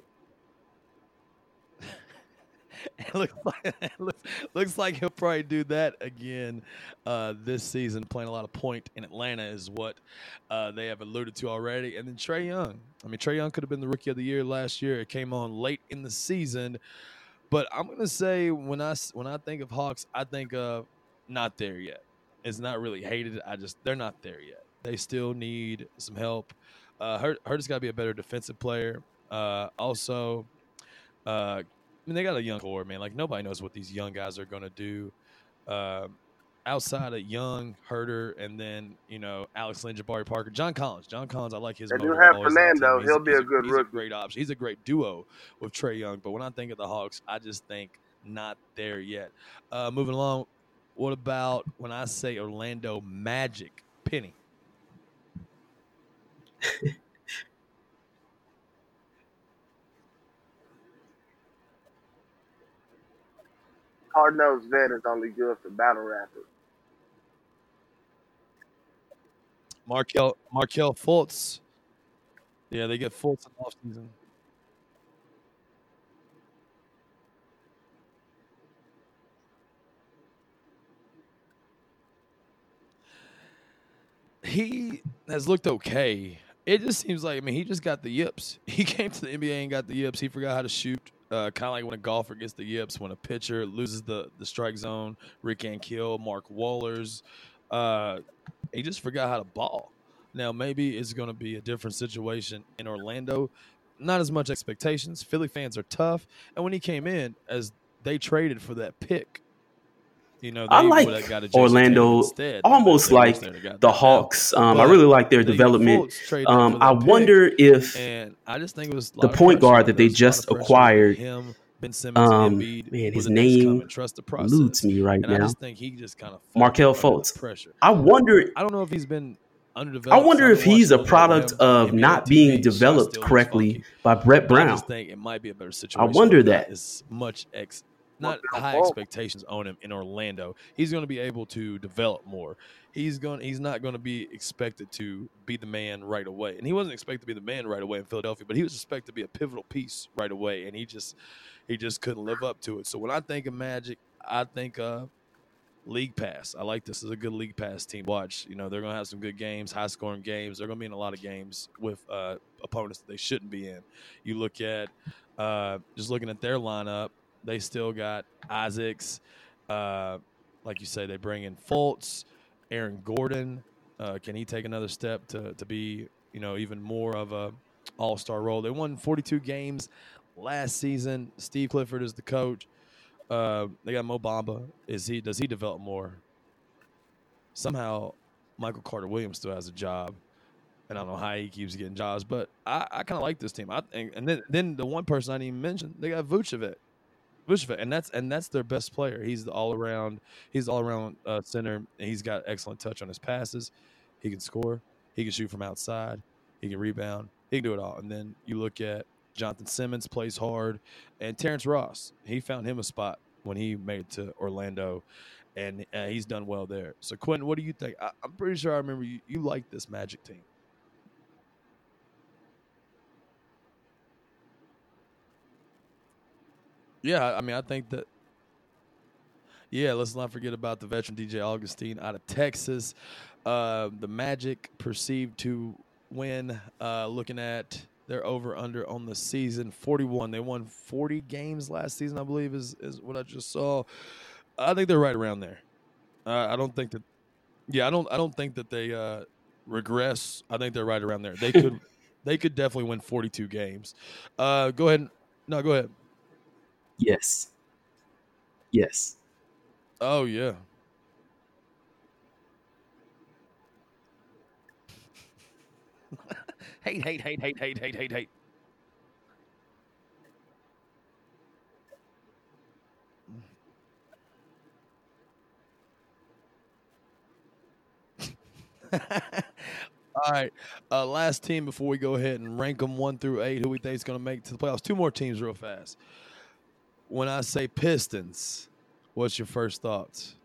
It looks like it looks, like he'll probably do that again uh, this season. Playing a lot of point in Atlanta is what uh, they have alluded to already. And then Trae Young. I mean, Trae Young could have been the rookie of the year last year. It came on late in the season, but I'm gonna say when I when I think of Hawks, I think of not there yet. It's not really hated. I just they're not there yet. They still need some help. Uh, Hurt Hurt's got to be a better defensive player. Uh, also, uh, mean, they got a young core, man. Like nobody knows what these young guys are going to do. Um, outside of Young, Huerter, and then you know Alex Len, Jabari Parker, John Collins. John Collins, I like his. They do have I've always liked him. Fernando. He'll be he's a good he's rookie. a great option. He's a great duo with Trae Young. But when I think of the Hawks, I just think not there yet. Uh, moving along, what about when I say Orlando Magic? Penny. Nosed vet is only good for battle rappers. Markelle Markelle Fultz. Yeah, they get Fultz in offseason. He has looked okay. It just seems like I mean he just got the yips. He came to the NBA and got the yips. He forgot how to shoot. Uh, kind of like when a golfer gets the yips, when a pitcher loses the the strike zone. Rick Ankiel, Mark Wohlers. Uh, he just forgot how to ball. Now maybe it's going to be a different situation in Orlando. Not as much expectations. Philly fans are tough, and when he came in, as they traded for that pick, you know, they I like Orlando almost like they'd have got the. Hawks. Um, I really like their development. Um, I wonder if I just think it was the point guard that they was a lot of just acquired, Him, Ben Simmons, um, man, his name coming. Trust the process. eludes me right and I now. just think he just kind of Markelle Fultz. pressure. I wonder. I don't know if he's been I wonder if he's a watching little bit product of not being developed correctly by Brett I Brown. just think it might be a better I wonder that. As much ex, not high Fultz. expectations on him in Orlando. He's going to be able to develop more. He's going. He's not going to be expected to be the man right away. And he wasn't expected to be the man right away in Philadelphia, but he was expected to be a pivotal piece right away. And he just, he just couldn't live up to it. So when I think of Magic, I think of league pass. I like this. This is a good league pass team. Watch, you know, they're going to have some good games, high scoring games. They're going to be in a lot of games with uh, opponents that they shouldn't be in. You look at uh, just looking at their lineup, they still got Isaacs. Uh, like you say, they bring in Fultz, Aaron Gordon. Uh, can he take another step to, to be, you know, even more of a all star role? They won 42 games last season. Steve Clifford is the coach. Uh, they got Mo Bamba. Is he? Does he develop more? Somehow, Michael Carter Williams still has a job, and I don't know how he keeps getting jobs. But I, I kind of like this team. I think, and then then the one person I didn't even mention, they got Vucevic. Vucevic, and that's and that's their best player. He's the all around. He's all around uh, center. he's got excellent touch on his passes. He can score. He can shoot from outside. He can rebound. He can do it all. And then you look at Jonathan Simmons plays hard, and Terrence Ross. He found him a spot when he made it to Orlando, and uh, he's done well there. So Quentin, what do you think? I, am pretty sure I remember you, you like this Magic team. Yeah, I mean, I think that. Yeah, let's not forget about the veteran DJ Augustin out of Texas. Uh, the Magic perceived to win. Uh, looking at their over under on the season 41. They won 40 games last season, I believe, is, is what I just saw. I think they're right around there. Uh, I don't think that. Yeah, I don't. I don't think that they uh, regress. I think they're right around there. They could. they could definitely win 42 games. Uh, go ahead. No, go ahead. Yes. Yes. Oh yeah. hate, hate, hate, hate, hate, hate, hate, hate. All right. Uh, last team before we go ahead and rank them one through eight, who we think is going to make to the playoffs. Two more teams, real fast. When I say Pistons, what's your first thoughts?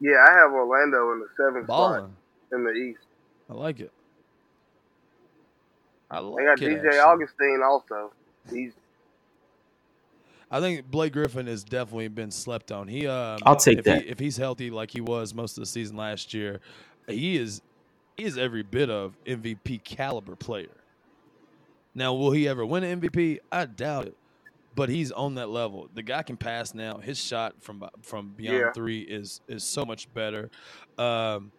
Yeah, I have Orlando in the seventh spot in the East. I like it. I like they got it, DJ actually. Augustin also. He's. I think Blake Griffin has definitely been slept on. He, um, I'll take if that He, if he's healthy like he was most of the season last year, he is he is every bit of MVP caliber player. Now, will he ever win an MVP? I doubt it, but he's on that level. The guy can pass now. His shot from from beyond Yeah. three is is so much better. Um,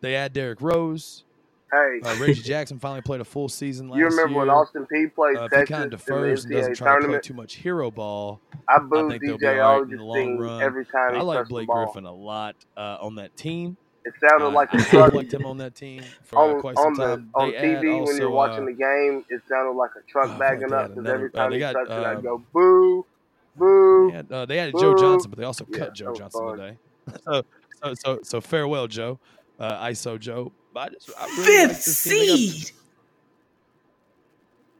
they add Derrick Rose. Hey, Uh, Reggie Jackson finally played a full season last year. you remember year. when Austin P played Uh, if he Texas kind in of the defers and doesn't try to play tournament? too much hero ball, I booed think they'll be DJ all right in the long run. every time I like Blake. Griffin a lot uh, on that team. It sounded Uh, like a I truck liked him on that team for uh, on, quite some on the time. on They add TV when you're watching uh, the game. It sounded like a truck Oh, backing up because another- every uh, time they he got, touched it, I'd um, go boo, boo. They, had, uh, they added Joe Johnson, but they also Yeah, cut Joe Johnson fun. today. so, so, so, so farewell, Joe. Uh, ISO Joe. I just, I really Fifth this team. They got- seed.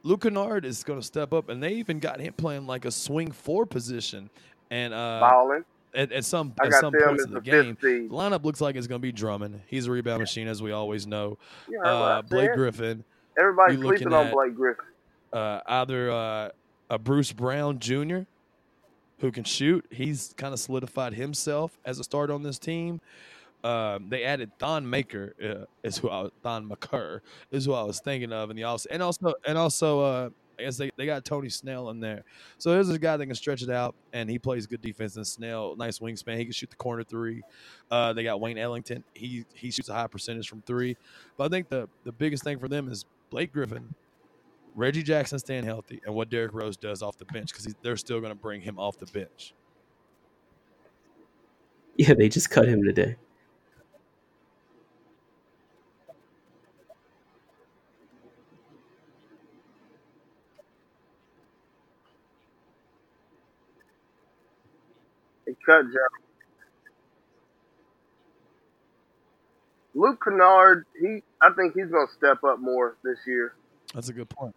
Luke Kennard is going to step up, and they even got him playing like a swing four position. And uh, balling. At, at some at some points in the the game, seed. the lineup looks like it's going to be Drummond. He's a rebound machine, as we always know. You Uh, Blake said. Griffin, Everybody's sleeping on at- Blake Griffin. uh, either uh, a Bruce Brown Jr. who can shoot. He's kind of solidified himself as a starter on this team. Um, they added Thon Maker uh, is who I was, Thon McCurr is who I was thinking of, in the office, and also and also uh, I guess they, they got Tony Snell in there. So there's a guy that can stretch it out, and he plays good defense. And Snell, nice wingspan, he can shoot the corner three. Uh, they got Wayne Ellington. He he shoots a high percentage from three. But I think the the biggest thing for them is Blake Griffin Reggie Jackson staying healthy and what Derrick Rose does off the bench because they're still going to bring him off the bench. Yeah, they just cut him today. cut Joe. Luke Kennard, he I think he's gonna step up more this year. That's a good point.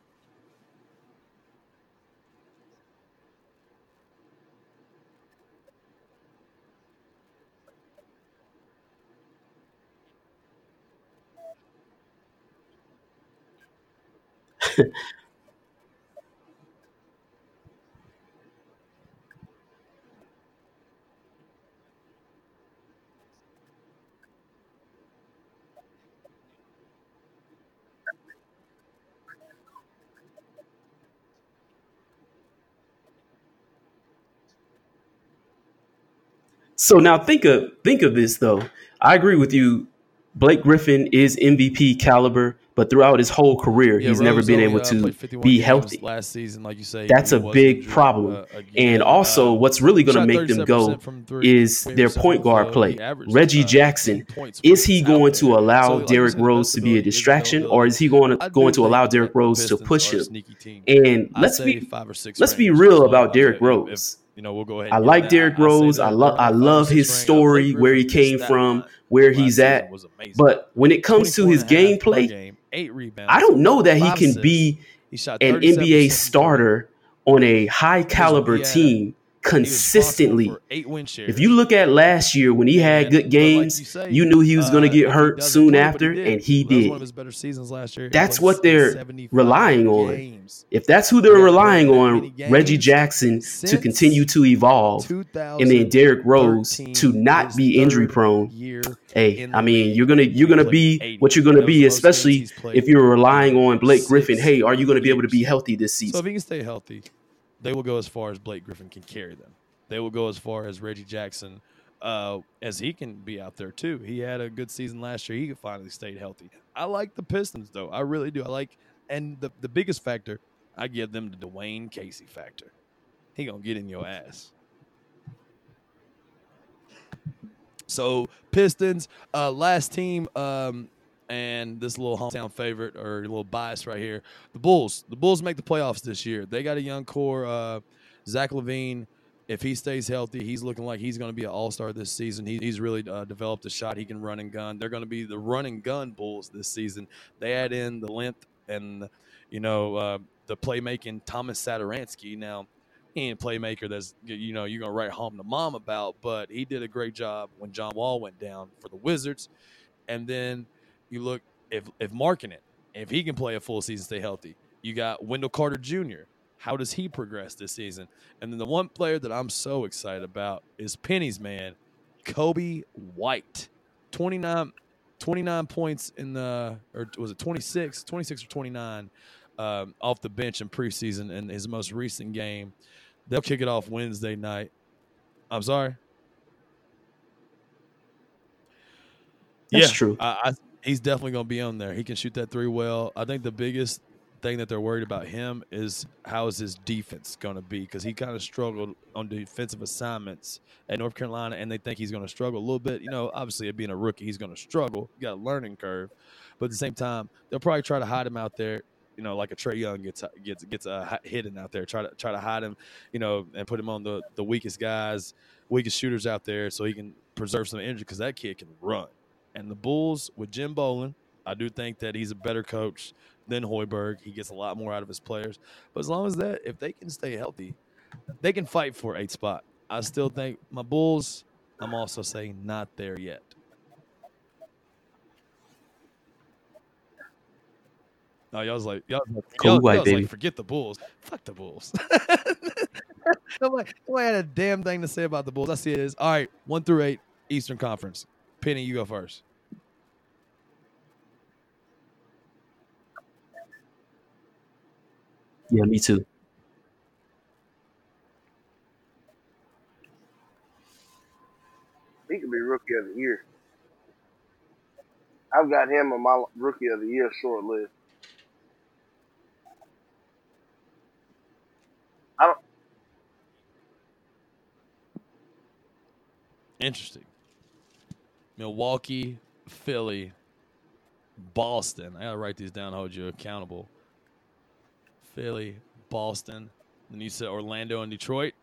So now think of think of this though. I agree with you. Blake Griffin is MVP caliber, but throughout his whole career, Yeah, he's Rose never been only, able uh, to played 51 be healthy. last season, like you say. That's a big problem. uh, again. And also, Uh, what's really going to make them go three, is their point guard play. Reggie uh, Jackson, is he going to allow So, Derrick Rose to be a distraction, or is he going to going to allow Derrick Rose to push him? And let's be five or six let's be real about uh, Derrick Rose. You know, we'll go ahead. I like. Derrick Rose. I love I love his. Uh, story, where he came from, where he's at. But when it comes to his and a half per gameplay, game, I don't know that he can be an NBA starter on a high caliber team three. He was responsible consistently. for eight win shares. If you look at last year when he had good like games, you say, you knew he was going uh, to get hurt soon after, and he did. one of his better seasons last year. That's what they're 75 relying on. If that's who they're He relying on, games Reggie Jackson to continue to evolve, and then Derrick Rose to not be injury prone. Hey, in I mean, you're gonna you're gonna be what you're gonna be, the most games especially if you're relying on Blake Griffin. Hey, are you gonna be able to be healthy this season? So if he can stay healthy, they will go as far as Blake Griffin can carry them. They will go as far as Reggie Jackson, uh, as he can be out there too. He had a good season last year. He finally stayed healthy. I like the Pistons though. I really do. I like, and the the biggest factor I give them the Dwane Casey factor. He gonna get in your ass. So Pistons, uh, last team, um, and this little hometown favorite or a little bias right here. The Bulls. The Bulls make the playoffs this year. They got a young core. Uh, Zach LaVine, if he stays healthy, he's looking like he's going to be an all star this season. He, he's really uh, developed a shot. He can run and gun. They're going to be the run and gun Bulls this season. They add in the length and you know uh, the playmaking Thomas Satoransky. Now he ain't a playmaker that's you know you're gonna write home to mom about, but he did a great job when John Wall went down for the Wizards. And then you look if if marking it, if he can play a full season, stay healthy. You got Wendell Carter Jr. How does he progress this season? And then the one player that I'm so excited about is Penny's man, Coby White. 29, 29 points in the, or was it 26, 26 or 29 um, off the bench in preseason in his most recent game. They'll kick it off Wednesday night. I'm sorry. That's yeah, true. I, I, he's definitely going to be on there. He can shoot that three well. I think the biggest thing that they're worried about him is how is his defense going to be because he kind of struggled on defensive assignments at North Carolina, and they think he's going to struggle a little bit. You know, obviously, being a rookie, he's going to struggle. You got a learning curve, but at the same time, they'll probably try to hide him out there. You know, like a Trae Young gets gets gets uh, hidden out there. Try to try to hide him. You know, and put him on the the weakest guys, weakest shooters out there, so he can preserve some energy because that kid can run. And the Bulls with Jim Boylen, I do think that he's a better coach than Hoiberg. He gets a lot more out of his players. But as long as that, if they can stay healthy, they can fight for eighth spot. I still think my Bulls. I'm also saying not there yet. No, y'all was like, y'all, was like, Coby y'all, White, y'all was like, forget the Bulls. Fuck the Bulls. nobody, nobody had a damn thing to say about the Bulls. I see it is. All right, one through eight, Eastern Conference. Penny, you go first. Yeah, me too. He could be rookie of the year. I've got him on my rookie of the year short list. I don't. Interesting. Milwaukee, Philly, Boston. I gotta write these down, hold you accountable. Philly, Boston. Then you said Orlando and Detroit.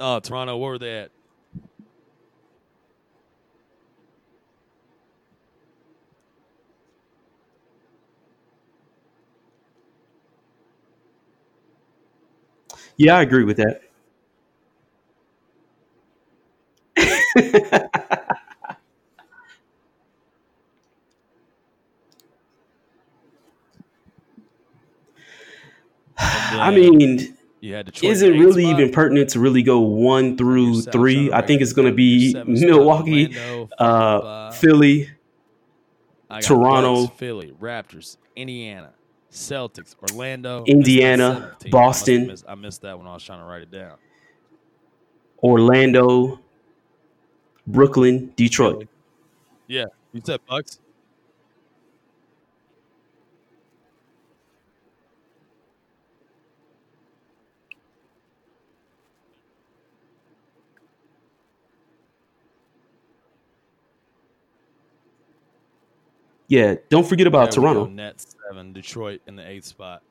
Oh, Toronto, where were they at? Yeah, I agree with that. And I mean, you had Detroit. is it in the eighth really spot. even pertinent to really go one through three? I think it's going to be Milwaukee, Orlando, uh, Philly. Toronto. Bucks, Philly, Raptors, Indiana, Celtics, Orlando, Indiana, Missed that seventh team. I Boston. missed- I missed that when I was trying to write it down. Orlando, Brooklyn, Detroit. Yeah, you said Bucks. Yeah, don't forget about There Toronto. Nets seven, Detroit in the eighth spot.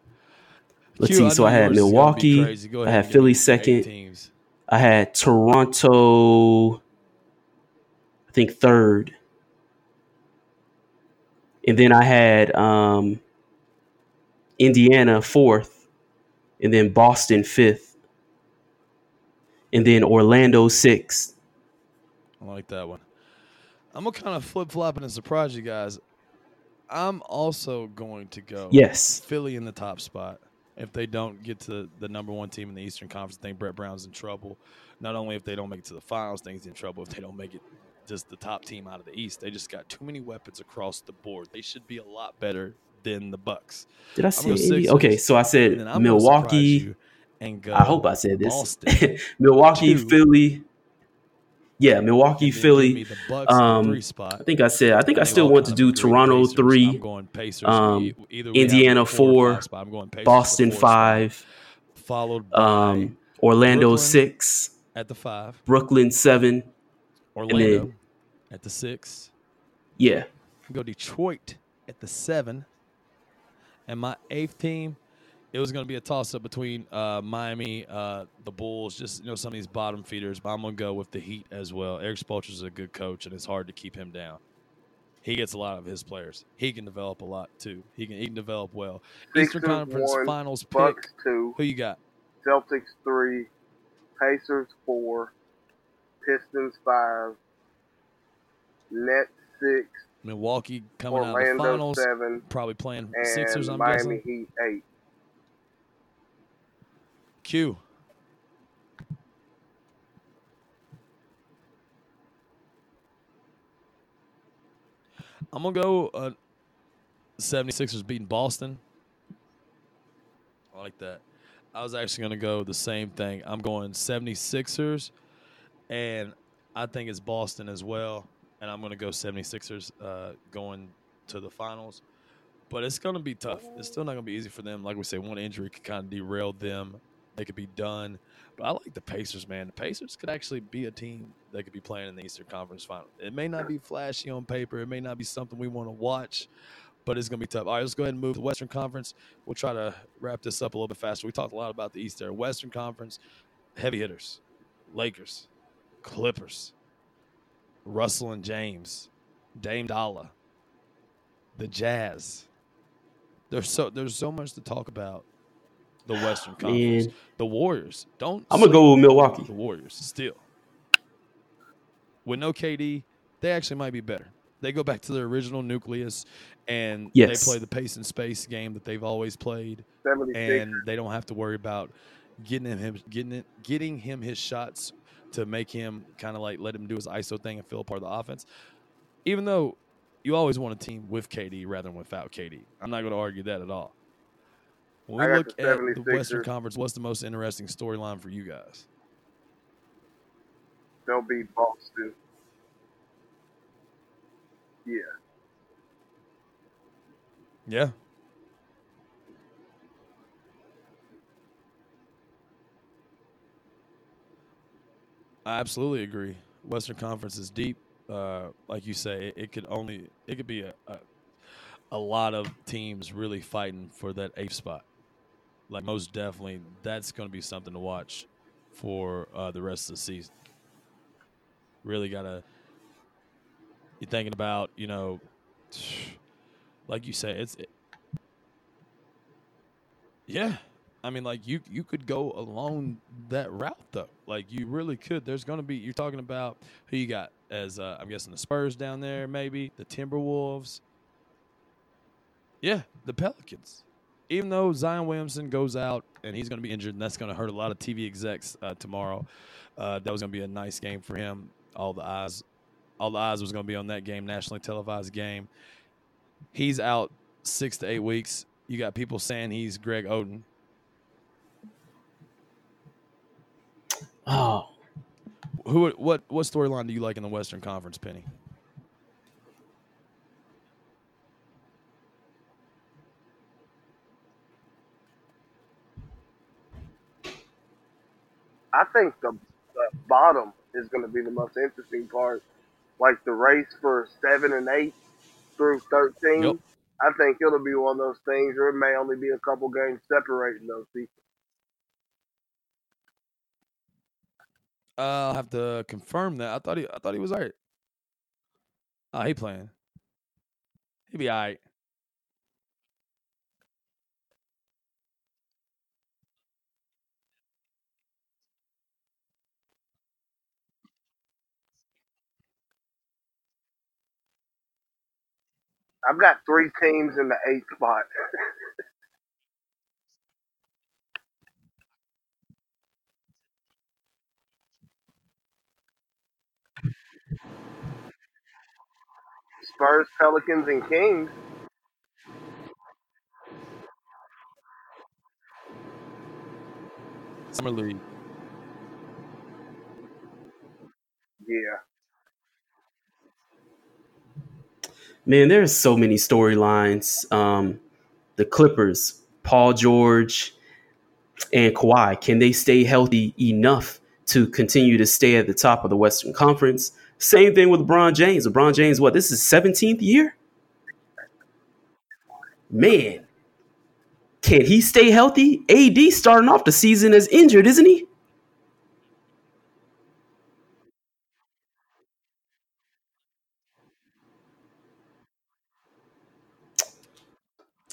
Let's Q, see. So I had yours is gonna be Milwaukee. I had Philly me your eight second. I had Toronto, think third, and then I had um, Indiana fourth, and then Boston fifth, and then Orlando sixth. I like that one. I'm gonna kind of flip flop and surprise you guys. I'm also going to go Yes, Philly in the top spot. If they don't get to the number one team in the Eastern Conference, I think Brett Brown's in trouble. Not only if they don't make it to the finals, things in trouble if they don't make it just the top team out of the East. They just got too many weapons across the board. They should be a lot better than the Bucks. did I say gonna go Indy? Sixers, Okay, so I said then I'm gonna surprise Milwaukee. and go. I hope I said this. Milwaukee, Two. Philly. Yeah, Milwaukee, and then give Philly. me the Bucks in Um. I think I said. I think I, still want to do. Toronto Pacers, three. Pacers. um, either we have Indiana four four, spot. I'm going Pacers Boston four five, followed by um, Orlando Brooklyn. six, at the five, Brooklyn seven. Orlando at the six. Yeah, Go Detroit at the seven, and my eighth team. It was going to be a toss up between uh, Miami, uh, the Bulls, just you know some of these bottom feeders. But I'm going to go with the Heat as well. Erik Spoelstra is a good coach, and it's hard to keep him down. He gets a lot of his players. He can develop a lot too. He can he can develop well. Eastern Conference one, Finals pick. Bucks two, Who you got? Celtics three, Pacers four, Pistons five, Nets six, Milwaukee coming out of the finals, seven, probably playing Sixers. I'm Miami guessing. Heat eight. Q. I'm gonna go uh, 76ers beating Boston. I like that. I was actually gonna go the same thing. I'm going 76ers, and I think it's Boston as well. And I'm gonna go 76ers uh, going to the finals. But it's gonna be tough. It's still not gonna be easy for them. Like we say, one injury could kind of derail them. They could be done. But I like the Pacers, man. The Pacers could actually be a team that could be playing in the Eastern Conference Final. It may not be flashy on paper. It may not be something we want to watch, but it's going to be tough. All right, let's go ahead and move to the Western Conference. We'll try to wrap this up a little bit faster. We talked a lot about the East there. Western Conference, heavy hitters, Lakers, Clippers, Russell and James, Dame Dollar, the Jazz. There's so there's so much to talk about. The Western Conference, man. the Warriors. Don't I'm gonna go with Milwaukee. the Warriors still. With no KD, they actually might be better. They go back to their original nucleus and Yes. they play the pace and space game that they've always played, and they don't have to worry about getting him getting it getting him his shots to make him kind of like let him do his ISO thing and fill a part of the offense. Even though you always want a team with KD rather than without KD, I'm not going to argue that at all. When we look the at the Western Conference, what's the most interesting storyline for you guys? they'll beat Boston. Yeah. Yeah. I absolutely agree. Western Conference is deep. Uh, like you say, it, could only it could be a, a a lot of teams really fighting for that eighth spot. Like most definitely, that's going to be something to watch for uh, the rest of the season. Really got to. You're thinking about, you know, like you say, it's it, yeah. I mean, like you you could go along that route though. Like you really could. There's going to be. You're talking about who you got as uh, I'm guessing the Spurs down there, maybe the Timberwolves. Yeah, the Pelicans. Even though Zion Williamson goes out and he's going to be injured, and that's going to hurt a lot of TV execs uh, tomorrow. Uh, that was going to be a nice game for him. All the eyes, all the eyes was going to be on that game, nationally televised game. He's out six to eight weeks. You got people saying he's Greg Oden. Oh, Who? What? What storyline do you like in the Western Conference, Penny? I think the, the bottom is going to be the most interesting part. Like the race for seven and eight through thirteen. Yep. I think it'll be one of those things where it may only be a couple games separating those people. Uh, I'll have to confirm that. I thought he. I thought he was alright. Oh, he playing. He be alright. I've got three teams in the eighth spot. Spurs, Pelicans, and Kings. Summer League. Yeah. man, there's so many storylines. Um, the Clippers, Paul George, and Kawhi, can they stay healthy enough to continue to stay at the top of the Western Conference? Same thing with LeBron James. LeBron James, what, this is 17th year? Man, can he stay healthy? AD starting off the season as injured, isn't he?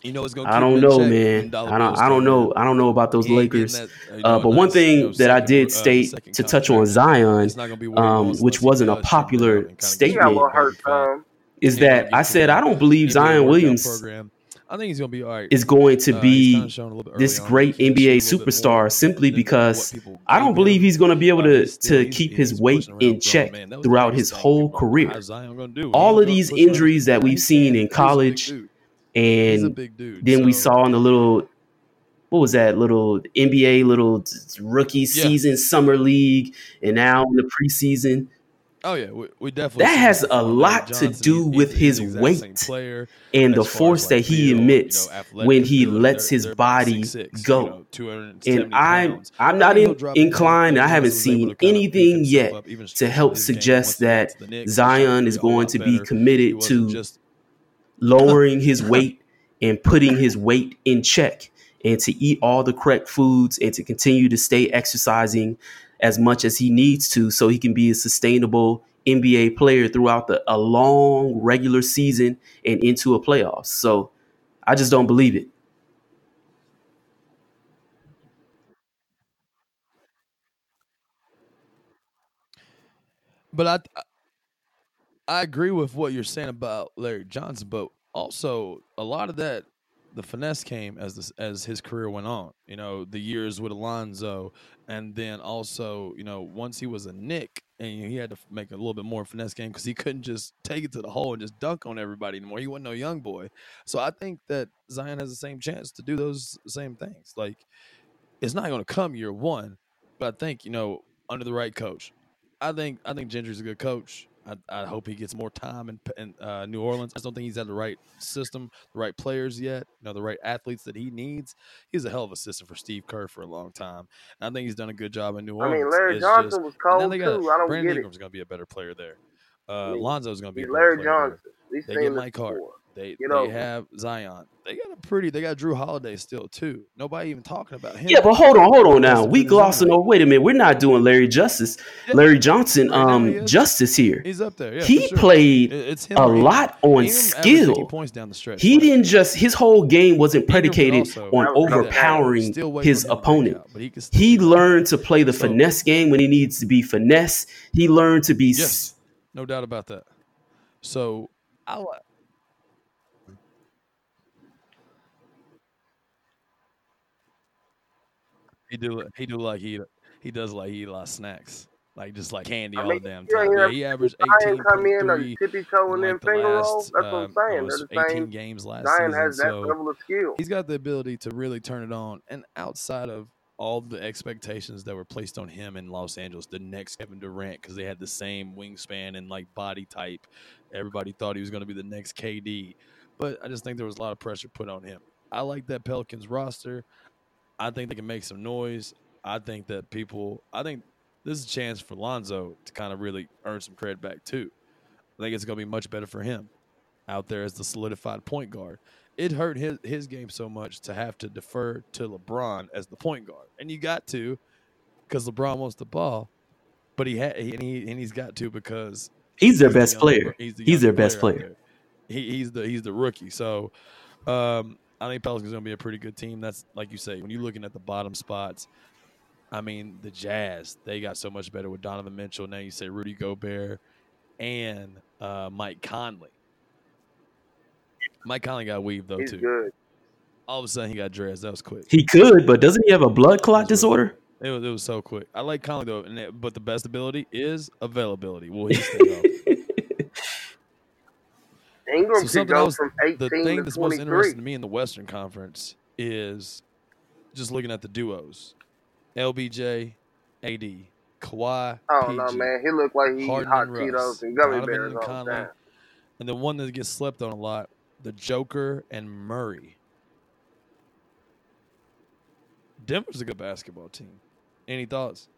You know it's gonna. I don't know, man. I don't. I don't know. I don't know about those He ain't getting Lakers. that, uh, you Uh, but one thing that I did uh, state second to touch on. Zion, It's not gonna be what he um, which wasn't a popular down and kinda He get got a statement, hurt baby is that I said I don't believe Zion Williams. I think he's gonna be all right. is going to Uh, kinda be shown a little bit this on great NBA shoot a little bit superstar simply because I don't believe he's going to be able Uh, to to keep his weight in check Man, that was the throughout his whole People are like, career. how's Zion gonna do? All of these injuries that we've seen in He's a big college dude. He's a and dude. then we saw in the little what was that little NBA little rookie yeah. season summer league and now in the preseason Oh yeah, we, we definitely that has a lot to do he, with his the exact same weight player and the force that like he build, you know, emits when he lets They're his they're body six six, you go. know, two hundred and I'm. I'm not in, inclined. I haven't Johnson seen to kind of beef anything yet up, to help suggest once he got that. Zion is going to be committed to lowering his weight and putting his weight in check and to eat all the correct foods and to continue to stay exercising as much as he needs to so he can be a sustainable NBA player throughout the a long regular season and into a playoffs. So I just don't believe it. But I I agree with what you're saying about Larry Johnson, but also a lot of that the finesse came as this as his career went on. You know, the years with Alonzo, and then also you know once he was a Knick, and he had to make a little bit more finesse game because he couldn't just take it to the hole and just dunk on everybody anymore. He wasn't no young boy, so I think that Zion has the same chance to do those same things. Like it's not going to come year one, but I think you know under the right coach. I think I think Gentry's a good coach. I, I hope he gets more time in, in uh, New Orleans. I just don't think he's had the right system, the right players yet. You know, the right athletes that he needs. He's a hell of a system for Steve Kerr for a long time. And I think he's done a good job in New Orleans. I mean, Larry It's Johnson just- was cold too. I don't Brandon get it. Ingram's going to be a better player there. Uh, Lonzo's going to be a better Larry. Johnson. They get Mike Hart. before. They Get they have Zion. They got a pretty. They got Jrue Holiday still too. Nobody even talking about him. Yeah, but hold on, hold on now. We glossing over. Wait a minute. We're not doing Larry Justice, Larry Johnson, Right he um, justice here. He's up there. Yeah, he sure. played a lot on Ingram skill. points down the stretch. He but didn't just his whole game wasn't predicated on That was do that. overpowering his on him to break opponent. out, he He learned to play the So- finesse game when he needs to be finesse. He learned to be s- Yes, no doubt about that. So I he do he do like he he does like he eat a lot of snacks. like just like candy I all the damn time. Yeah, he averaged Zion come in or tippy toe in and then finger roll. last That's what uh, I'm saying. what the 18 same. games last Zion season. has that So level of skill. he's got the ability to really turn it on. And outside of all the expectations that were placed on him in Los Angeles, the next Kevin Durant, because they had the same wingspan and like body type, everybody thought he was going to be the next KD. But I just think there was a lot of pressure put on him. I like that Pelicans roster. I think they can make some noise. I think that people, I think this is a chance for Lonzo to kind of really earn some credit back too. I think it's going to be much better for him out there as the solidified point guard. It hurt his, his game so much to have to defer to LeBron as the point guard, and you got to because LeBron wants the ball, but he had and he and he's got to because He's their the best young- player. He's, the He's their younger best player. He, he's the he's the rookie. So um, I think Pelicans going to be a pretty good team. That's like you say when you're looking at the bottom spots. I mean, the Jazz they got so much better with Donovan Mitchell. Now you say Rudy Gobert and uh, Mike Conley. Mike Conley got weaved though He's too. good. All of a sudden he got dressed. That was quick. He could, but doesn't he have a blood clot disorder? It was, it was so quick. I like Conley though, and it, but the best ability is availability. Will he stay healthy? Ingram So could go else- from the thing to that's most interesting to me in the Western Conference is just looking at the duos: LBJ, AD, Kawhi, Oh PG, no, man, he looked like he Harden hot and and gummy bears and all the and the one that gets slept on a lot, the Joker and Murray. Denver's a good basketball team. Any thoughts?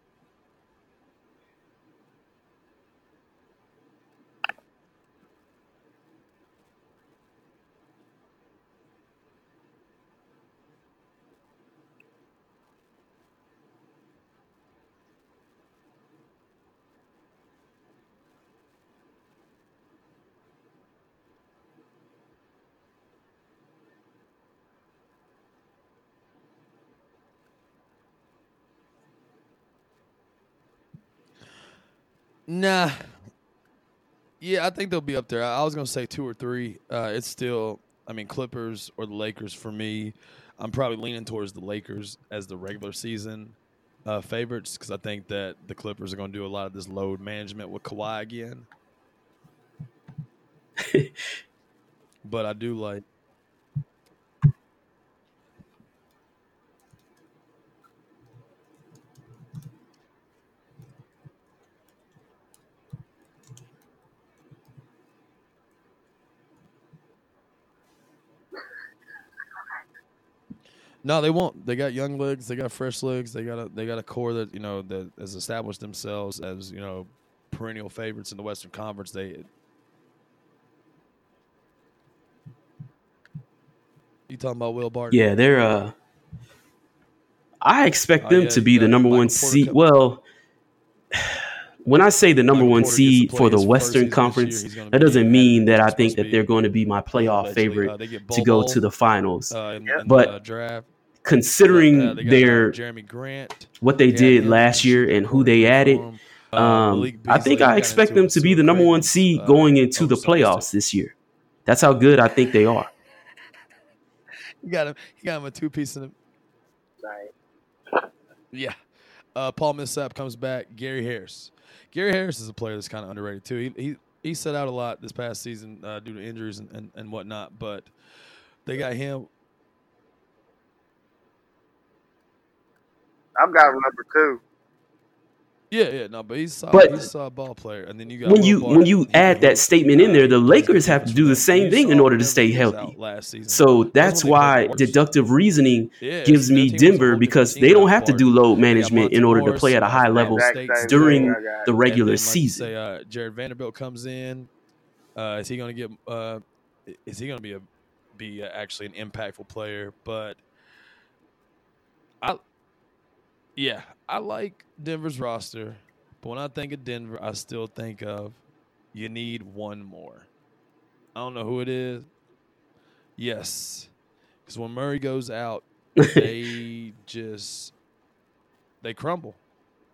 Nah. Yeah, I think they'll be up there. I I was gonna say two or three. Uh, it's still, I mean, Clippers or the Lakers for me. I'm probably leaning towards the Lakers as the regular season uh, favorites because I think that the Clippers are gonna do a lot of this load management with Kawhi again. but I do like. No, they won't. They got young legs. They got fresh legs. They got a they got a core that you know that has established themselves as you know perennial favorites in the Western Conference. They. You talking about Will Barton? Yeah, they're. uh I expect Oh, them yeah, to be the number one seed. Cup. Well, when I say the number Michael one Porter seed for the Western season this year. Conference, that doesn't mean that I think that they're going to be my playoff favorite uh, to go to the finals. uh, in, Yep. in But the uh, draft. Considering Uh, uh, their Jerami Grant, what they had did him last year and who they added, for him. Uh, um, Malik I think I expect them to be the number one seed uh, going into the playoffs this year. That's how good I think they are. you got him. You got him a two piece in the Right. Yeah. Uh, Paul Millsap comes back. Gary Harris. Gary Harris is a player that's kind of underrated too. He he he set out a lot this past season uh, due to injuries and, and, and whatnot, but they got him. I've got number two. Yeah, yeah, no, but he's solid. But he's a solid ball player. And then you got when you Barton. when you add that statement in there, the Lakers have to do the same thing in order to stay healthy. last season. So That's that's when they played why deductive reasoning Yeah, gives me that team was a whole Denver because they don't have to do load management in order to play at a high level Exact during thing I got. the regular then, like season. say, uh, Jarred Vanderbilt comes in. Uh, is he going to get? Uh, is he going to be a be uh, actually an impactful player? But I, yeah, I like Denver's roster, but when I think of Denver, I still think of you need one more. I don't know who it is. Yes, because when Murray goes out, they just they crumble.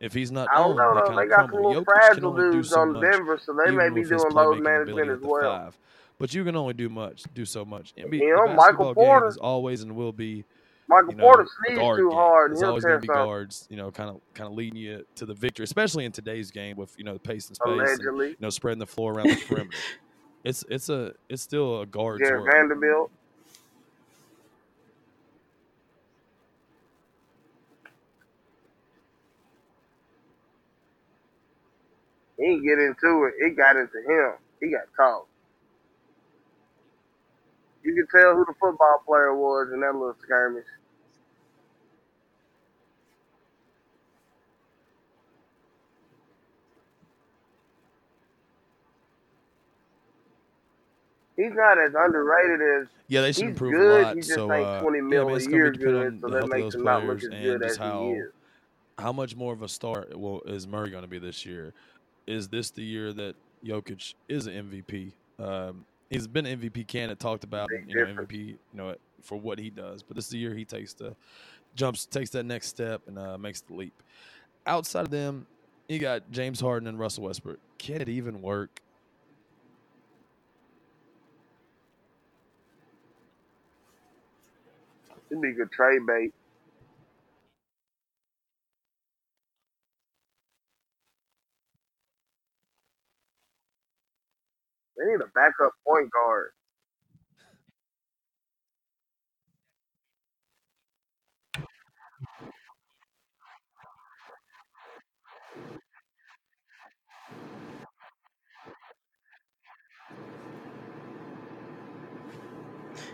If he's not I don't on, know they though. kind They of got some little Jokic fragile dudes so on much, Denver, so they may be doing load playmaking management as well. five. But you can only do much, do so much. NBA, You know, Michael Porter. is always and will be Michael you know, Porter sneezed guard too hard. It's always going to be guards, you know, kind of kind of leading you to the victory, especially in today's game with you know the pace and space, and, Allegedly. you know, spreading the floor around the perimeter. It's it's a it's still a guard. Jarred. Vanderbilt. He didn't get into it. It got into him. He got caught. You could tell who the football player was in that little skirmish. He's not as underrated as Yeah, they should he's improve good. a lot. He just so ain't uh, 20 yeah, mil a year good, on so the that makes those him not look as and good just as he how is. how much more of a star will is Murray going to be this year? Is this the year that Jokic is an MVP? Um, he's been an MVP candidate, talked about, Big you know, difference. MVP, you know, for what he does. But this is the year he takes the jumps, takes that next step, and uh, makes the leap. Outside of them, you got James Harden and Russell Westbrook. Can it even work? He'd be a trade bait. They need a backup point guard.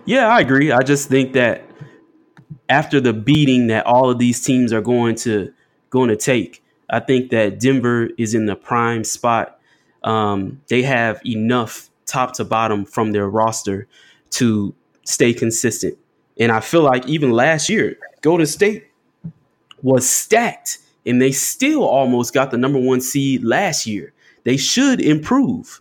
Yeah, I agree. I just think that after the beating that all of these teams are going to going to take, I think that Denver is in the prime spot. Um, they have enough top to bottom from their roster to stay consistent, and I feel like even last year, Golden State was stacked, and they still almost got the number one seed last year. They should improve.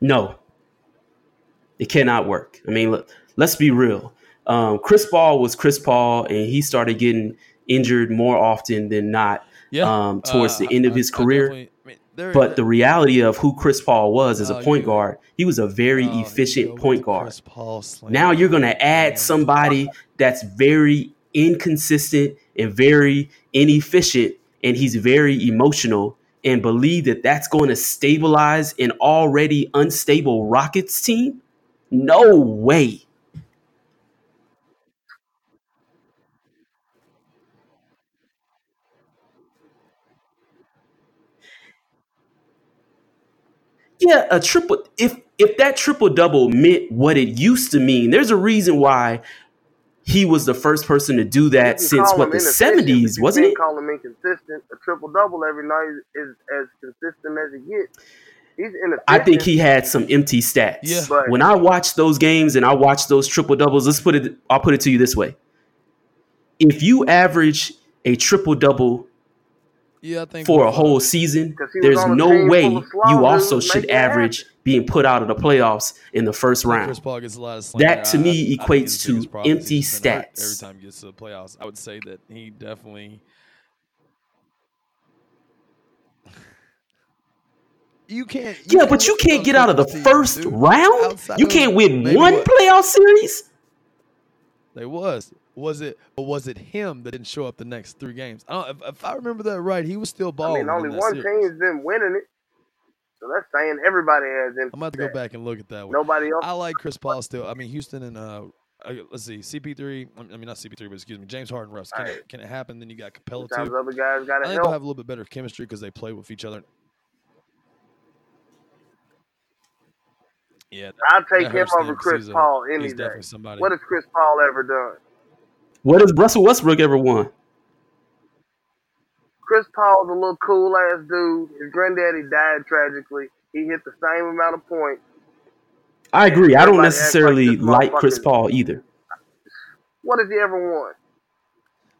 No, it cannot work. I mean, let, let's be real. Um, Chris Paul was Chris Paul, and he started getting injured more often than not um, towards uh, the end of I- his I career. I mean, there- But the reality of who Chris Paul was as a Oh, point guard, he was a very Oh, here we go efficient point guard. Chris Paul slander. Now you're going to add somebody that's very inconsistent and very inefficient, and he's very emotional, and believe that that's going to stabilize an already unstable Rockets team? No way. Yeah, a triple. If if that triple double meant what it used to mean, there's a reason why he was the first person to do that since what the seventies, wasn't can't it? Call him inconsistent. A triple double every night is as consistent as it gets. He's inefficient. I think he had some empty stats. Yeah. But- When I watched those games and I watched those triple doubles, let's put it. I'll put it to you this way: If you average a triple double Yeah, for a whole season, there's on no way full you also should making it average being put out of the playoffs in the first round. Chris Paul gets a lot of that to me I- I equates his to biggest problem is empty he's been hurt stats. Every time he gets to the playoffs, I would say that he definitely. You can't. Yeah, can but you can't get out of the first dude. round. You can't win one what- playoff series. They was. Was it? Or was it him that didn't show up the next three games? I don't, if, if I remember that right, he was still I balling. mean, only one series. team's been winning it, so that's saying everybody has empty. I'm about to go back and look at that one. Nobody else. I like Chris Paul still. I mean, Houston and uh, uh, let's see, CP3. I mean, not CP3, but excuse me, James Harden, Russ. Can, Right. it, can it happen? Then you got Capela Sometimes too. other guys got I to think help. they'll have a little bit better chemistry because they play with each other. Yeah, that, I'll take him over Chris he's a- Paul any he's day. definitely somebody. What has Chris Paul ever done? What has Russell Westbrook ever won? Chris Paul's a little cool ass dude. His granddaddy died tragically. He hit the same amount of points. I agree. I don't Everybody acts like necessarily like Chris Paul either. What has he ever won?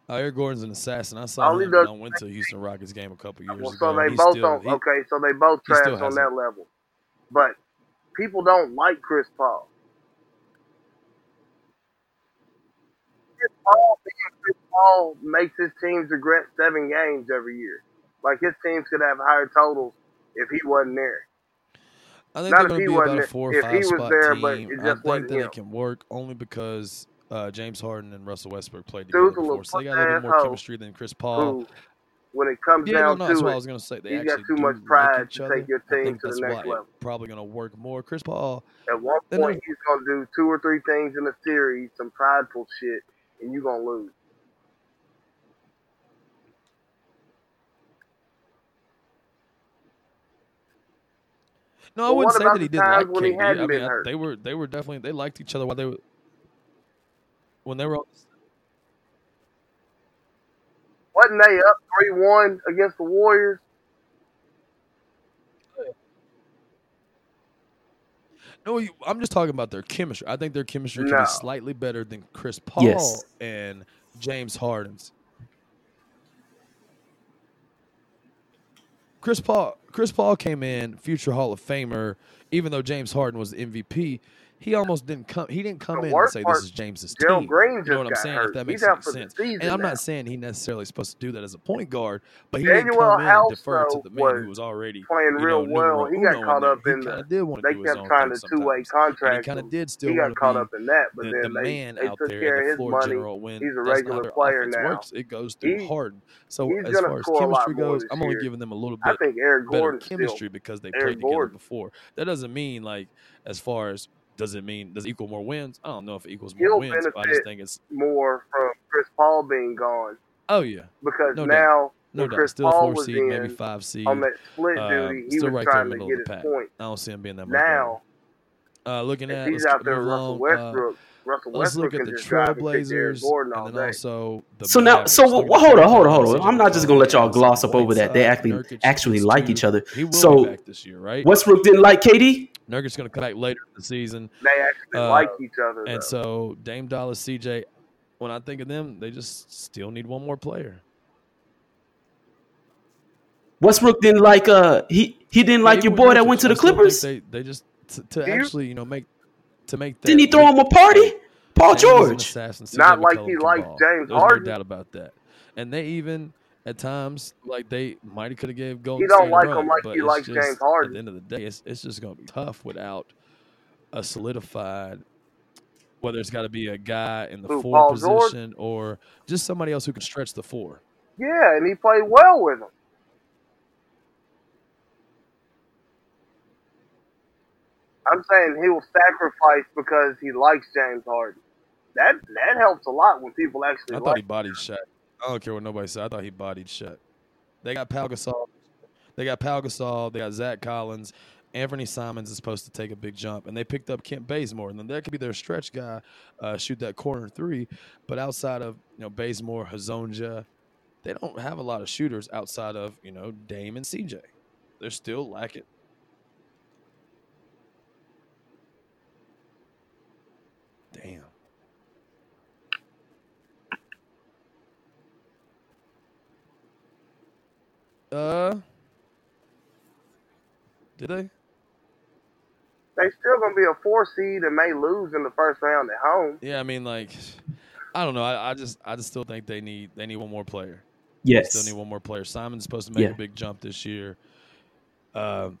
Oh, Eric Gordon's an assassin. I saw All him does- when I went to a Houston Rockets game a couple years Well, ago. so they both still- don't. he- okay, so they both he trash on has that level. But people don't like Chris Paul. Chris Paul, being Chris Paul makes his teams regret seven games every year. Like his teams could have higher totals if he wasn't there. I think Not they're going to be about a four or If five spot there, team. but it I think that him. it can work only because uh, James Harden and Russell Westbrook played together before, so they got a little more chemistry than Chris Paul. Who, when it comes Yeah, no, down no, that's to what I was going to say. They got too much pride to take your team to the next level. probably going to work more. Chris Paul, at one point he's gonna do two or three things in a series, some prideful shit, and you're gonna lose. No, I wouldn't say that he didn't like times when he I hadn't mean, been I- hurt? they were they were definitely they liked each other while they were when they were. on- Wasn't they up three one against the Warriors? No, you- I'm just talking about their chemistry. I think their chemistry can be slightly better than Chris Paul Yes. and James Harden's. Chris Paul Chris Paul came in future Hall of Famer, even though James Harden was the MVP. He almost didn't come. He didn't come The in and say this is James's Gerald team. Green You know what I'm saying? hurt. If that makes any sense. And I'm now. not saying he necessarily supposed to do that as a point guard, but he didn't Danuel come in and House, defer to the man was who was already playing you real know, well. He got caught up in the. did want to They do kept trying to two way. And he kind of did still He got caught up in that, but the, then the man they out took there, care the of his floor money. general. When He's a regular player now. works, it goes through Harden. So as far as score a lot chemistry goes, I'm only giving them a little I bit think Eric better Gordon's chemistry because they played together before. That doesn't mean like as far as does it mean does it equal more wins? I don't know if it equals more wins. I just think it's more from Chris Paul being gone oh yeah, because No now no doubt. Chris Still Paul four seed, in maybe five seed. on that split Uh, duty, he still was right there trying in the to middle get of the pack. point. I don't see him being that much Now. Uh, looking at he's out there with Russell along, uh, Westbrook, Russell Let's look at the just drive and Trailblazers all and then also the So now, so well, hold on, hold on, hold on. I'm not just gonna let y'all gloss up over that. They actually Nurkic actually like two. each other. He will So be back this year, right? Westbrook didn't like KD. Nurkic's going to come back later in the season, They actually Uh, like each other. and so Dame Dallas, CJ. When I think of them, they just still need one more player. Westbrook didn't like uh he he didn't like Yeah, your boy that went to the Clippers. They, they just to, to you- actually you know make to make that. Didn't he throw him a party? Paul Dame's George. Not like he liked likes ball. James There's Harden. no doubt about that. And they even at times like they might have could have gave Golden. He Golden don't State like run, him like but he likes just, James Harden. At the end of the day, it's, it's just going to be tough without a solidified. Whether it's got to be a guy in the Who, four Paul George? position or just somebody else who can stretch the four. yeah, and he played well with him. I'm saying he will sacrifice because he likes James Harden. That that helps a lot when people actually I thought like. he bodied Shaq. I don't care what nobody said. I thought he bodied Shaq. They got Pau Gasol. They got Pau Gasol. They got Zach Collins. Anfernee Simons is supposed to take a big jump, and they picked up Kent Bazemore, and then that could be their stretch guy, uh, shoot that corner three. But outside of you know Bazemore, Hezonja, they don't have a lot of shooters outside of you know Dame and CJ. They're still lacking. Damn. Uh, did they? They still gonna be a four seed and may lose in the first round at home. Yeah, I mean, like, I don't know. I, I just, I just still think they need, they need one more player. They Yes. Still need one more player. Simon's supposed to make Yeah. a big jump this year. Um,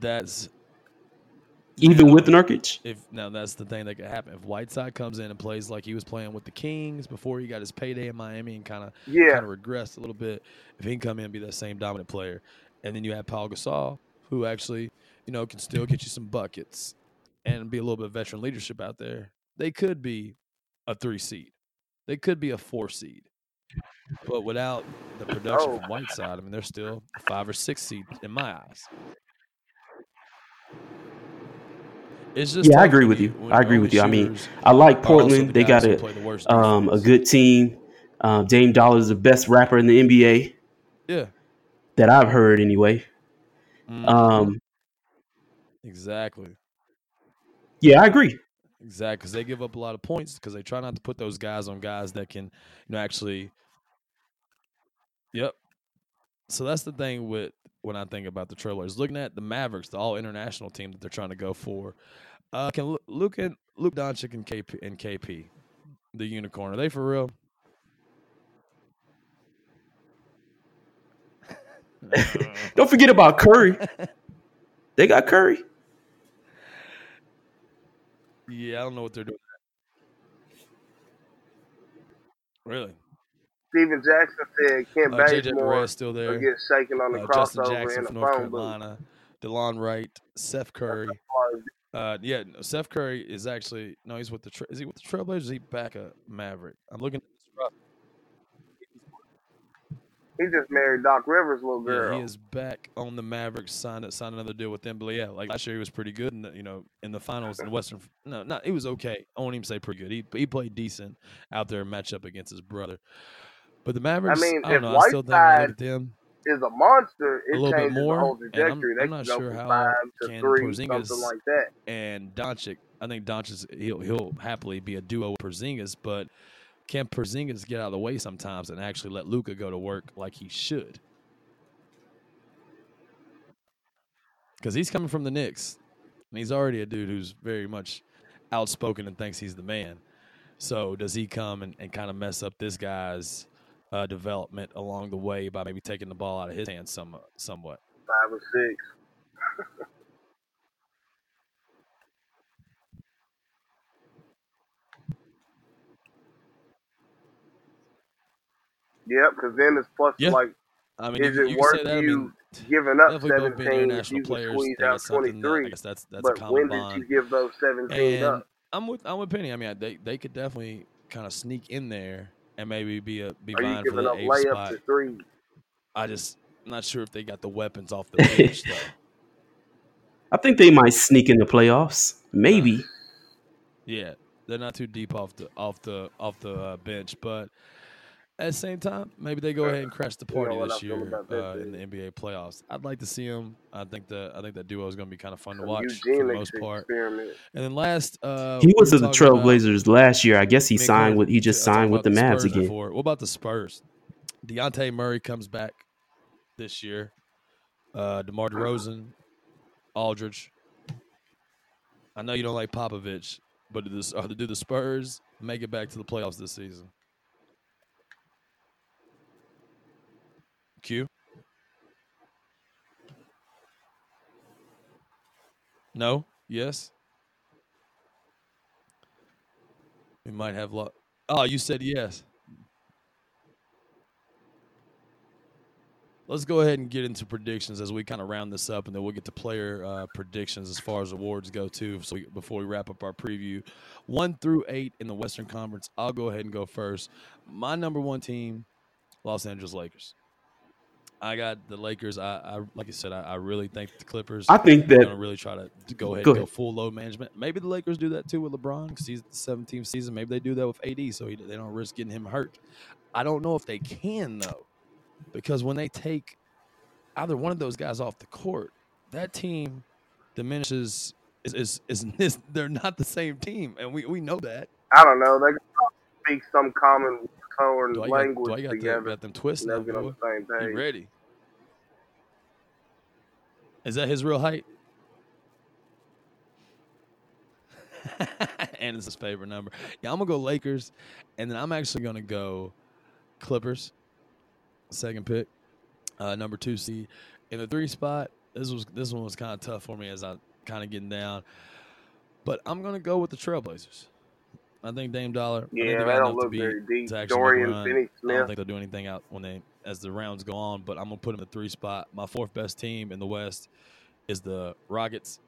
that's Even with Nurkic. if now that's the thing that could happen. If Whiteside comes in and plays like he was playing with the Kings before he got his payday in Miami and kind of Yeah, kind of regressed a little bit. If he can come in and be that same dominant player, and then you have Paul Gasol, who actually, you know, can still get you some buckets and be a little bit of veteran leadership out there, they could be a three seed. They could be a four seed. But without the production Oh. from Whiteside, I mean, they're still a five or six seed in my eyes. It's just Yeah, I agree with you. I agree with you. I mean, I like Portland. the They got a the um, a good team. Uh, Dame Dollar is the best rapper in the NBA Yeah. that I've heard anyway. Mhm. Um, exactly. yeah, I agree. Exactly, because they give up a lot of points because they try not to put those guys on guys that can, you know, actually. Yep. So that's the thing with when I think about the Trailblazers. Looking at the Mavericks, the all international team that they're trying to go for. Uh, can Lu- Luke and Luka Doncic and KP and KP, the unicorn, are they for real? Don't forget about Curry. they got Curry. Yeah, I don't know what they're doing. Really? Steven Jackson said Kent Uh, JJ Bazemore still there. get shaken on the Uh, Justin crossover Jackson in the from North phone booth. Carolina. Delon Wright, Seth Curry. Uh, yeah, no, Seth Curry is actually no, he's with the Tra- is he with the Trailblazers? Is he back a Maverick? I'm looking. At this roster. He just married Doc Rivers' little Yeah, girl. he is back on the Mavericks. Signed signed another deal with them. But yeah, like last year he was pretty good. In the, you know, in the finals in the Western. No, not he was okay. I won't even say pretty good. He he played decent out there in matchup against his brother. But the Mavericks, I, mean, don't if know. I still think them. Is a monster. A It little bit more, the whole and I'm- I'm not sure how five to can three, Porzingis- something like that. and Doncic. I think Doncic he'll he'll happily be a duo with Porzingis, but can Porzingis get out of the way sometimes and actually let Luka go to work like he should? Because he's coming from the Knicks, and he's already a dude who's very much outspoken and thinks he's the man. So does he come and, and kind of mess up this guy's uh, development along the way by maybe taking the ball out of his hands some somewhat? Five or six. Yep, because then it's plus Yeah. like I mean, Is you, it you worth that. I you mean, giving up definitely both being 17 if international you can players. squeeze out something that I 23. that's that's a But common when did bond. you give those 17 And up? I'm with I'm with Penny. I mean, they they could definitely kind of sneak in there and maybe be a be Are you vying for giving the up eighth layups spot. to three? I just I'm not sure if they got the weapons off the bench though. I think they might sneak in the playoffs. Maybe. Yeah, they're not too deep off the off the off the uh, bench, but at the same time, maybe they go ahead and crash the You know party this year uh, in the. NBA playoffs. I'd like to see them. I think the I think that duo is going to be kind of fun to Some watch for the most part. experiment. And then last, uh, He was were at the Trailblazers last year. I guess he I signed with. He just I signed with the about Mavs Spurs again. before. What about the Spurs? Dejounte Murray comes back this year. Uh, DeMar DeRozan, Aldridge. I know you don't like Popovich, but do, this, uh, do the Spurs make it back to the playoffs this season? Q. No. Yes. We might have luck. Oh, you said yes. Let's go ahead and get into predictions as we kind of round this up, and then we'll get to player uh, predictions as far as awards go too. So we, before we wrap up our preview, one through eight in the Western Conference, I'll go ahead and go first. My number one team, Los Angeles Lakers. I got the Lakers. I, I like I said, I, I really think the Clippers. I think that going to really try to, to go ahead Go and go ahead. full load management. Maybe the Lakers do that too with LeBron because he's the 17th season. Maybe they do that with AD, so he, they don't risk getting him hurt. I don't know if they can though, because when they take either one of those guys off the court, that team diminishes. Is is, is, is they're not the same team, and we, we know that. I don't know. They can speak some common tone Do I got, language do I got, the, together. got them twisted? They'll on the same You page. ready? Is that his real height? and it's his favorite number. Yeah, I'm gonna go Lakers, and then I'm actually gonna go Clippers. Second pick, uh, number two seed in the three spot. This was this one was kind of tough for me as I kind of getting down, but I'm gonna go with the Trailblazers. I think Dame Dollar. I think Yeah, they don't look very deep. to actually make a Dorian. Finney I don't think they'll do anything out when they as the rounds go on. But I'm gonna put them in the three spot. My fourth best team in the West is the Rockets.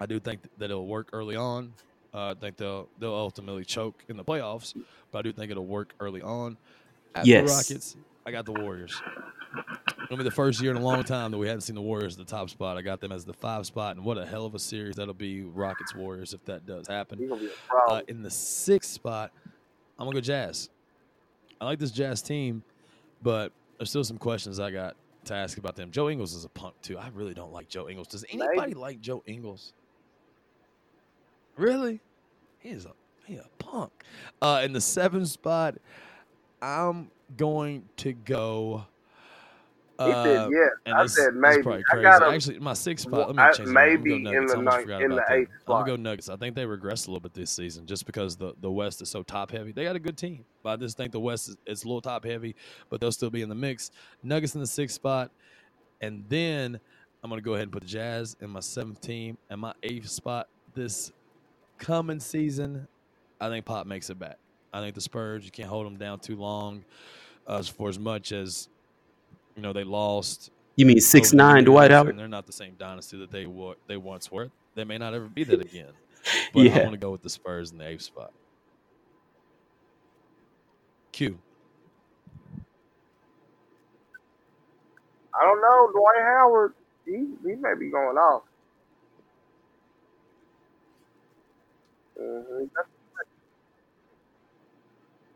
I do think that it'll work early on. Uh, I think they'll they'll ultimately choke in the playoffs, but I do think it'll work early on. After Yes. the Rockets, I got the Warriors. It'll be the first year in a long time that we haven't seen the Warriors at the top spot. I got them as the five spot, and what a hell of a series that'll be, Rockets Warriors, if that does happen. He's gonna be a Uh, in the sixth spot, I'm gonna go Jazz. I like this Jazz team, but there's still some questions I got to ask about them. Joe Ingles is a punk too. I really don't like Joe Ingles. Does anybody like Joe Ingles? Really? He's a he a punk. Uh, in the seventh spot, I'm going to go. He Uh, said yes. and I said maybe. I got him. Actually, my sixth spot. Let me I- change. that. I'm gonna maybe go in Nuggets. the I ninth- in about the that. eighth I'm gonna go Nuggets. I think they regressed a little bit this season just because the, the West is so top heavy. They got a good team, but I just think the West is, is a little top heavy, but they'll still be in the mix. Nuggets in the sixth spot, and then I'm gonna go ahead and put the Jazz in my seventh team and my eighth spot this coming season. I think Pop makes it back. I think the Spurs you can't hold them down too long, uh, for as much as you know they lost You mean six over the nine Dwight Howard? They're not the same dynasty that they were they once were. They may not ever be that again. But I want to go with the Spurs in the eighth spot. Q. I don't know. Dwight Howard, he he may be going off. hmm That's,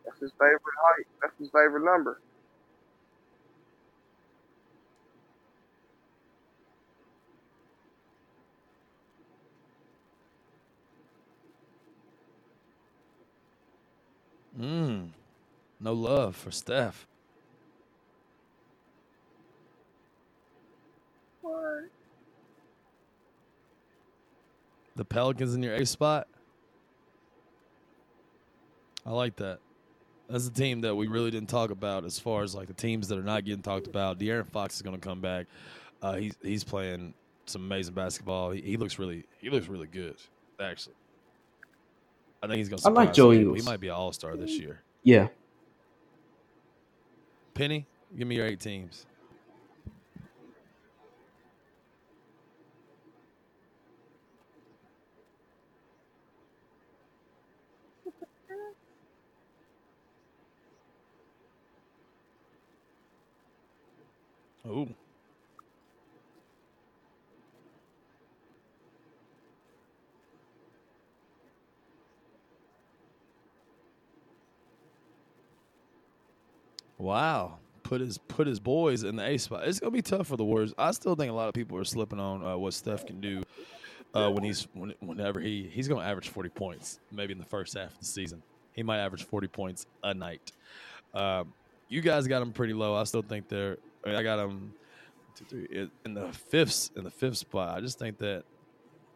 that's his favorite height. That's his favorite number. Mm. No love for Steph. What? The Pelicans in your eighth spot. I like that. That's a team that we really didn't talk about as far as like the teams that are not getting talked about. De'Aaron Fox is going to come back. Uh, he's he's playing some amazing basketball. He, he looks really he looks really good actually. I think he's going to. I like Joe He might be an All Star this year. Yeah. Penny, give me your eight teams. Wow. Put his put his boys in the A spot. It's gonna be tough for the Warriors. I still think a lot of people are slipping on uh, what Steph can do uh, when he's when, whenever he he's gonna average forty points maybe in the first half of the season. He might average forty points a night. Um, you guys got him pretty low. I still think they're. I, got him two, three, in- in the fifth in the fifth spot. I just think that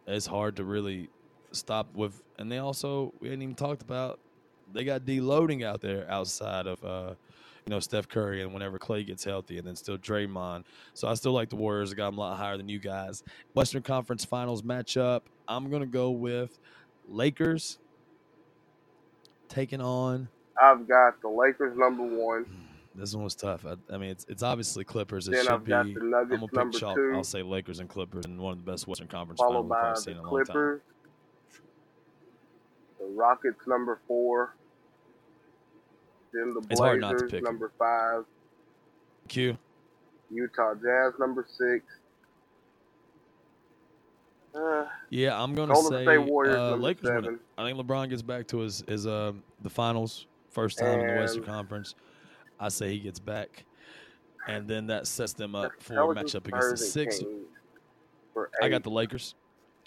it's hard to really stop with. And they also we hadn't even talked about. They got deloading out there outside of uh, you know Steph Curry and whenever Clay gets healthy, and then still Draymond. So I still like the Warriors. I got them a lot higher than you guys. Western Conference Finals matchup. I'm gonna go with Lakers taking on. I've got the Lakers number one. Hmm, this one was tough. I, I mean, it's it's obviously Clippers. It Then should I've be. got the I'm Nuggets gonna pick chalk. two. I'll say Lakers and Clippers, and one of the best Western Conference followed finals we've by probably the seen in a long time. The Rockets number four, then the It's hard not to Blazers number five, Q. Utah Jazz number six. Uh, Yeah, I'm gonna Golden say State Warriors uh, Lakers. win I think LeBron gets back to his his uh, the finals first time in the Western Conference. I say he gets back, and then that sets them the up for a matchup against the and Sixers. I got the Lakers.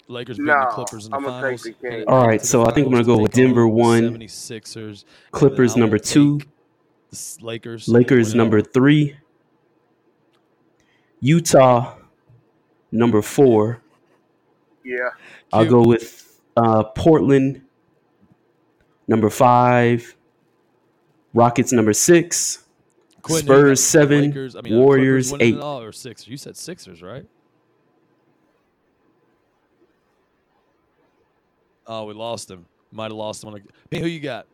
Lakers beating No, the Clippers in the I'm gonna finals. the headed Kings. All back right, to the so I think I'm gonna go with Denver one, 76ers. Clippers number two, the Lakers. Lakers number three, Utah number four. Yeah, I'll Q. go with uh, Portland number five, Rockets number six, Quentin, who you got? Spurs seven, Lakers, I mean, uh, Warriors eight. all or six? You said Sixers, right? Oh, we lost him. Might have lost him on a. Hey, who you got?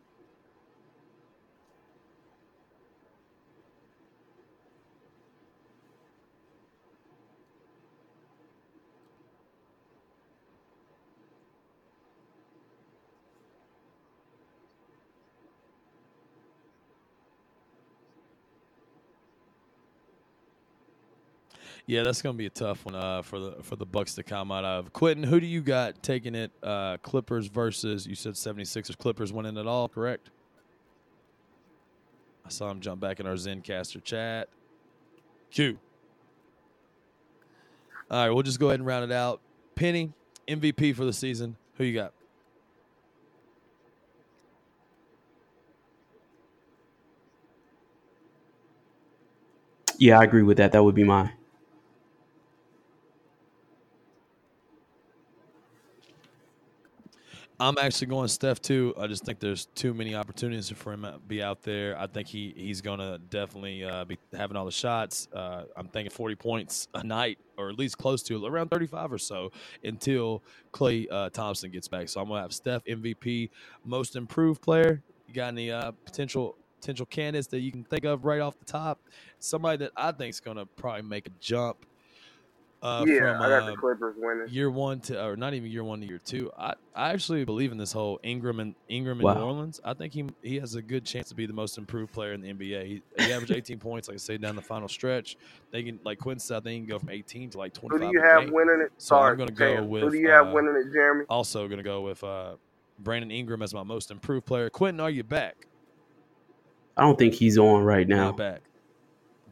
Yeah, that's going to be a tough one uh, for the for the Bucks to come out of. Quentin, who do you got taking it? Uh, Clippers versus you said 76ers. Clippers winning it all, correct? I saw him jump back in our Zencastr chat. Q. All right, we'll just go ahead and round it out. Penny, MVP for the season. Who you got? Yeah, I agree with that. That would be my I'm actually going Steph too. I just think there's too many opportunities for him to be out there. I think he he's to definitely uh, be having all the shots. Uh, I'm thinking 40 points a night, or at least close to around 35 or so, until Klay uh, Thompson gets back. So I'm to have Steph MVP, Most Improved Player. You got any uh, potential potential candidates that you can think of right off the top? Somebody that I think is to probably make a jump uh, yeah, from I got the uh, Clippers winning. year one to or not even year one to year two. I, I actually believe in this whole Ingram and Ingram in Wow. New Orleans. I think he he has a good chance to be the most improved player in the NBA. He, he averaged 18 points, like I say, down the final stretch. They can like Quinn said, they can go from 18 to like Who 25. do you have game. winning it? So I'm gonna go with, Who do you have uh, winning it, Jeremy? Also gonna go with uh, Brandon Ingram as my most improved player. Quentin, are you back? I don't think he's on right Now now. back.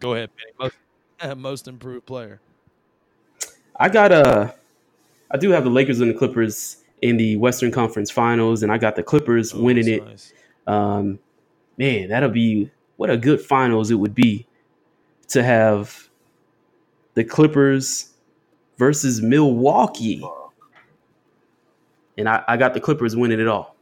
Go ahead, Penny. Most, most improved player. I got uh I do have the Lakers and the Clippers in the Western Conference Finals, and I got the Clippers Oh, winning it. nice. Um, man, that'll be what a good finals it would be to have the Clippers versus Milwaukee, and I, I got the Clippers winning it all.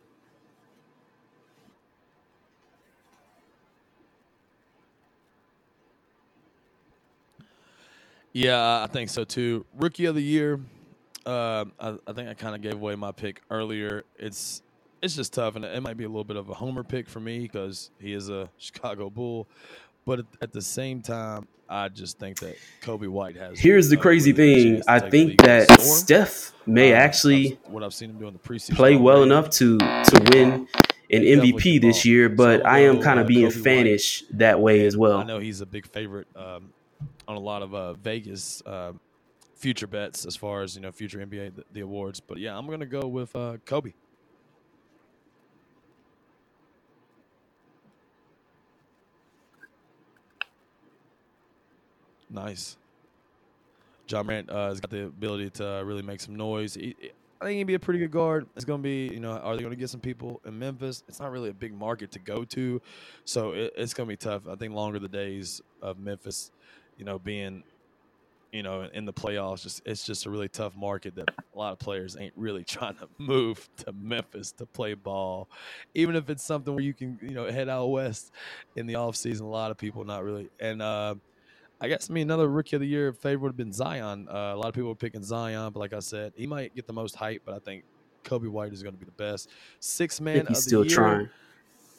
Yeah, I think so too. Rookie of the year. Uh, I, I think I kind of gave away my pick earlier. It's it's just tough, and it might be a little bit of a homer pick for me because he is a Chicago Bull. But at, the same time, I just think that Coby White has. Here's the crazy thing: I think that. Steph may Uh, actually what I've seen him do in the preseason play well already. enough to to win an MVP this year, but I'll I am kind uh, of being Coby White. fanish that way as well. I know he's a big favorite um, on a lot of uh, Vegas uh, future bets as far as you know future NBA the, the awards. But yeah, I'm gonna go with uh, Coby. Nice. John Morant uh, has got the ability to uh, really make some noise. He, I think he'd be a pretty good guard. It's going to be, you know, are they going to get some people in Memphis? It's not really a big market to go to, so it, it's going to be tough. I think longer the days of Memphis, you know, being, you know, in the playoffs, just it's just a really tough market that a lot of players ain't really trying to move to Memphis to play ball, even if it's something where you can, you know, head out west in the off season. A lot of people not really, and uh, I guess I mean another rookie of the year favorite would have been Zion. Uh, a lot of people were picking Zion, but like I said, he might get the most hype. But I think Coby White is going to be the best six I man he's the still year. trying.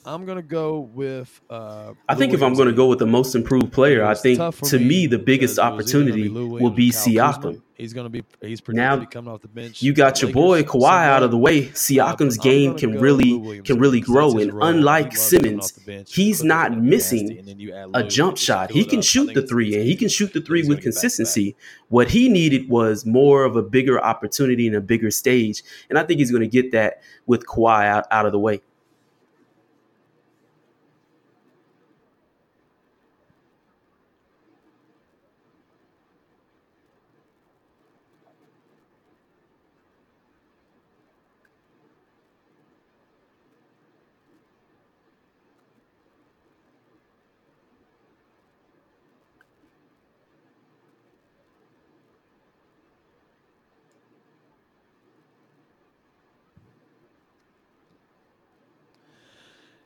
I'm going to go with. Uh, I think if I'm going to go with the most improved player, I think to me the biggest because it was either gonna opportunity will be Siakam. He's going to be. He's Now, be coming off the bench. You got your boy Kawhi out of the way. Siakam's game can really can really grow, and unlike Simmons, bench. he's not gonna missing nasty, and then you add a jump shot. He can shoot the three, and he can shoot the three with get back to back. consistency. What he needed was more of a bigger opportunity and a bigger stage, and I think he's going to get that with Kawhi out, out of the way.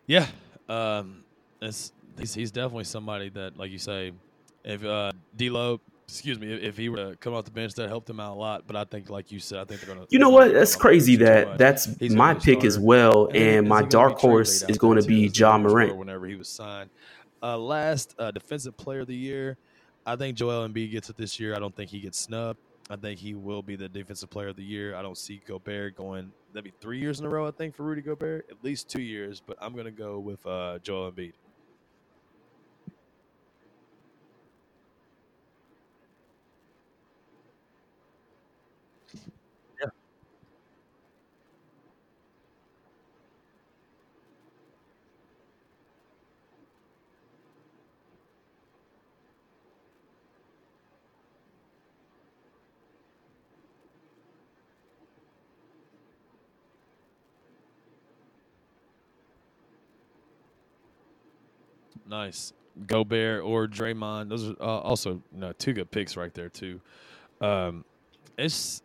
Yeah, um, it's he's, he's definitely somebody that, like you say, if uh, D'Lo, excuse me, if, if he were to come off the bench, that helped him out a lot. But I think, like you said, I think they're gonna. You know what? That's him off the crazy that that's He's my gonna be a pick as well, And and my dark horse is going to be Ja Morant. Whenever he was signed, uh, last uh, defensive player of the year, I think Joel Embiid gets it this year. I don't think he gets snubbed. I think he will be the defensive player of the year. I don't see Gobert going. That'd be three years in a row, I think, for Rudy Gobert. At least two years, but I'm gonna go with uh, Joel Embiid. Nice. Gobert or Draymond. Those are uh, also two good picks right there too. Um, it's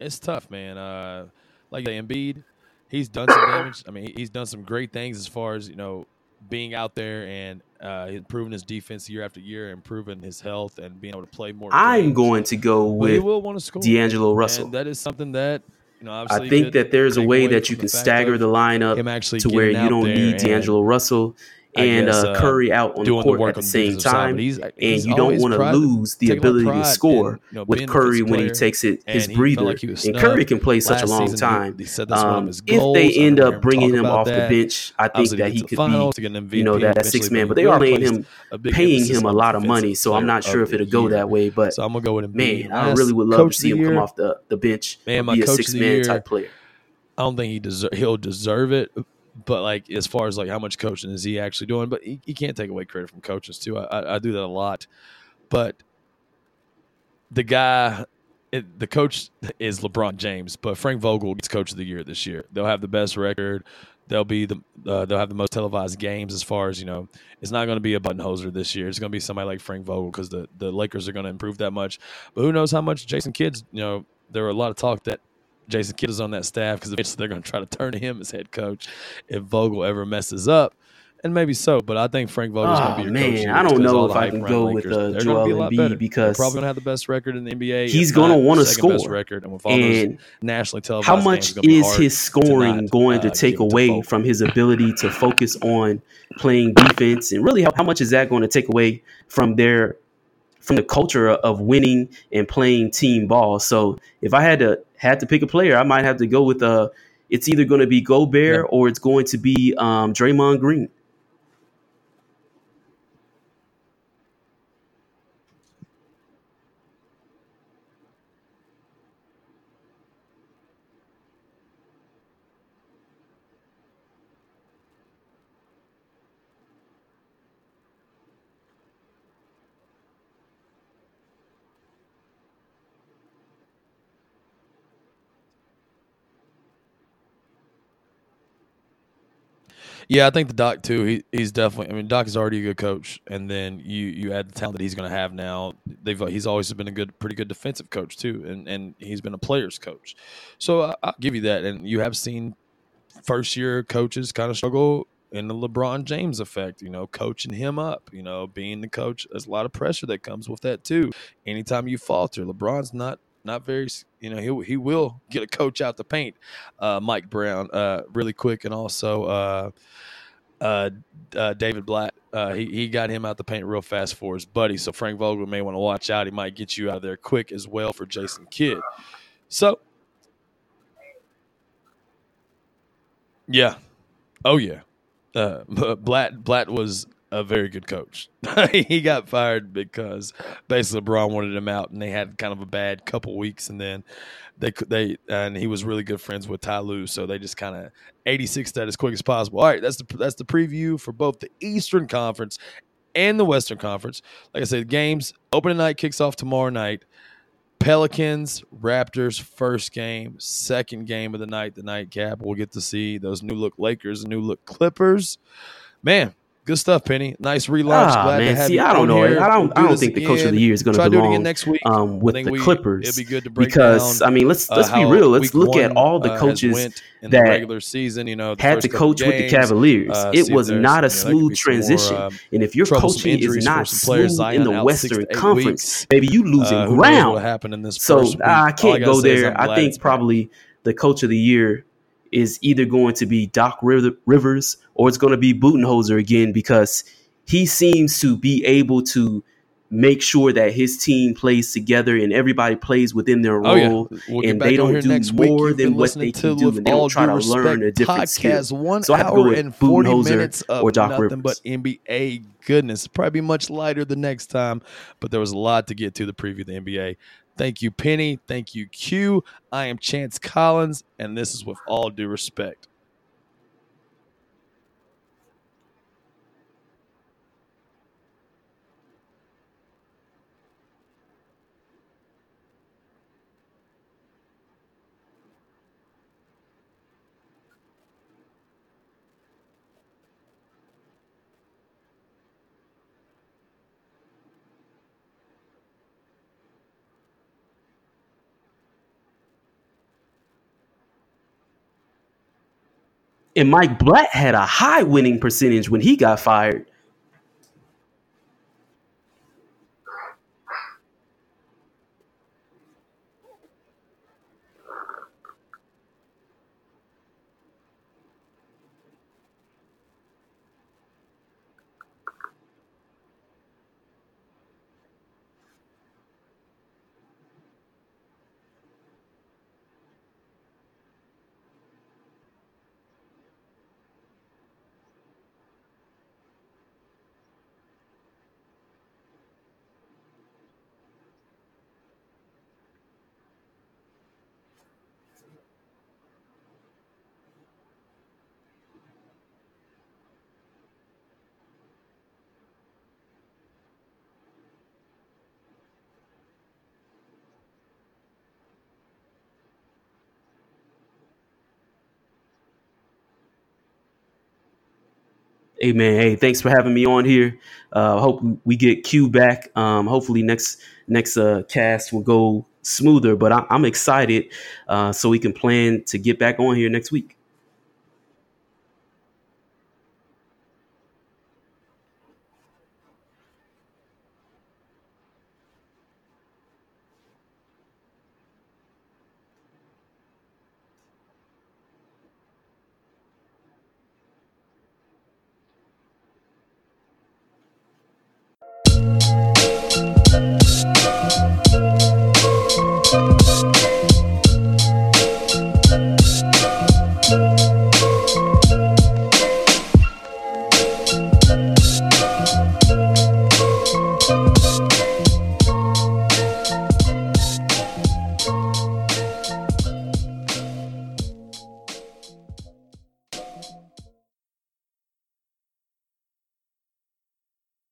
it's tough, man. Uh, like the Embiid, he's done some damage. I mean, he's done some great things as far as you know being out there and uh, improving his defense year after year, improving his health, and being able to play more. I'm games. going to go with will want to score. D'Angelo Russell. And that is something that you know. I think that there's a way that you can stagger the lineup to where you don't need D'Angelo Russell and guess, uh, uh, Curry out on the doing the court at the same time. but he's- and you don't want to lose the taking a lot of ability to score you know, with Curry when he takes it his and he felt breather. like and Curry can play such a long season. Time. He said that's Um, if they end up bringing him off the bench, I think that he could finals be to get an MVP you know, that, that six man, but they he are paying him a paying him a lot of money, so I'm not sure if it'll go that way. But So I'm gonna go with man, I really would love to see him come off the, the bench Man, and my be a six man type player. I don't think he deserve. He'll deserve it, but like as far as like how much coaching is he actually doing? But he, can't take away credit from coaches too. I, I, I do that a lot, but the guy, it, the coach is LeBron James, but Frank Vogel gets coach of the year this year. They'll have the best record. They'll be the uh, they'll have the most televised games as far as you know. It's not going to be a Budenholzer this year. It's going to be somebody like Frank Vogel because the the Lakers are going to improve that much. But who knows how much Jason Kidd's you know. There were a lot of talk that Jason Kidd is on that staff because eventually they're going to try to turn him as head coach if Vogel ever messes up. And maybe so, but I think Frank Vogel's going to Oh be your man, coach. here I don't know if I can go the with Lakers. uh, They're Joel be a lot Embiid better. They're because probably going to have the best record in the NBA. he's gonna wanna second best score. record, and with all those and nationally televised how much it's is his scoring not, going uh, to take it to away from his ability to focus on playing defense and really how, how much is that going to take away from their from the culture of winning and playing team ball so if i had to had to pick a player i might have to go with uh it's either going to be Gobert Yeah. or it's going to be um, Draymond Green. Yeah, I think the Doc too. He he's definitely. I mean, Doc is already a good coach, and then you you add the talent that he's going to have now. They've he's always been a good, pretty good defensive coach too, and and he's been a players coach. So I, I'll give you that. And you have seen first year coaches kind of struggle in the LeBron James effect. You know, coaching him up. You know, being the coach. There's a lot of pressure that comes with that too. Anytime you falter, LeBron's not not very you know he he will get a coach out the paint uh, mike brown uh, really quick and also uh, uh, uh, david blatt. He, he got him out the paint real fast for his buddy. So frank vogel may want to watch out. He might get you out of there quick as well for jason kidd. So yeah. Oh yeah. Blatt blatt was a very good coach. he got fired because basically LeBron wanted him out, and they had kind of a bad couple weeks, and then they they and he was really good friends with Ty Lue, so they just kind of 86 that as quick as possible. All right, that's the that's the preview for both the Eastern Conference and the Western Conference. Like I said, games opening night kicks off tomorrow night. Pelicans, Raptors, first game, second game of the night, the nightcap. We'll get to see those new look Lakers, new look Clippers. Man, Good stuff, Penny. Nice relaunch. Ah, Glad to man. have See, you I don't know. here. I don't. We'll do I don't think the coach of the year is going to to belong next week. um, with the we- Clippers. It'd be good to break because down, I mean, let's uh, let's be real. Let's look at all the uh, coaches went in the that regular season. You know, the had to coach with the Cavaliers. uh, it was not a you know, smooth be more, transition. uh, and if your coaching is not smooth Zion in the to Western Conference, baby, you losing Uh, ground. What happened in this So. I can't go there. I think probably the coach of the year is either going to be Doc Rivers or it's going to be Budenholzer again because he seems to be able to make sure that his team plays together and everybody plays within their Oh, yeah. role. We'll and they don't do week. more than what they can do, and they don't try to learn a different skill. One So I have to go hour with and 40 Budenholzer minutes of or Doc nothing Rivers. but NBA goodness. Probably much lighter the next time, but there was a lot to get to the preview of the NBA. Thank you, Penny. Thank you, Q. I am Chance Collins, and this is with all due respect. And Mike Blatt had a high winning percentage when he got fired. Hey man, hey, thanks for having me on here. Uh, hope we get Q back. Um, hopefully next next uh, cast will go smoother. But I, am excited, uh, so we can plan to get back on here next week.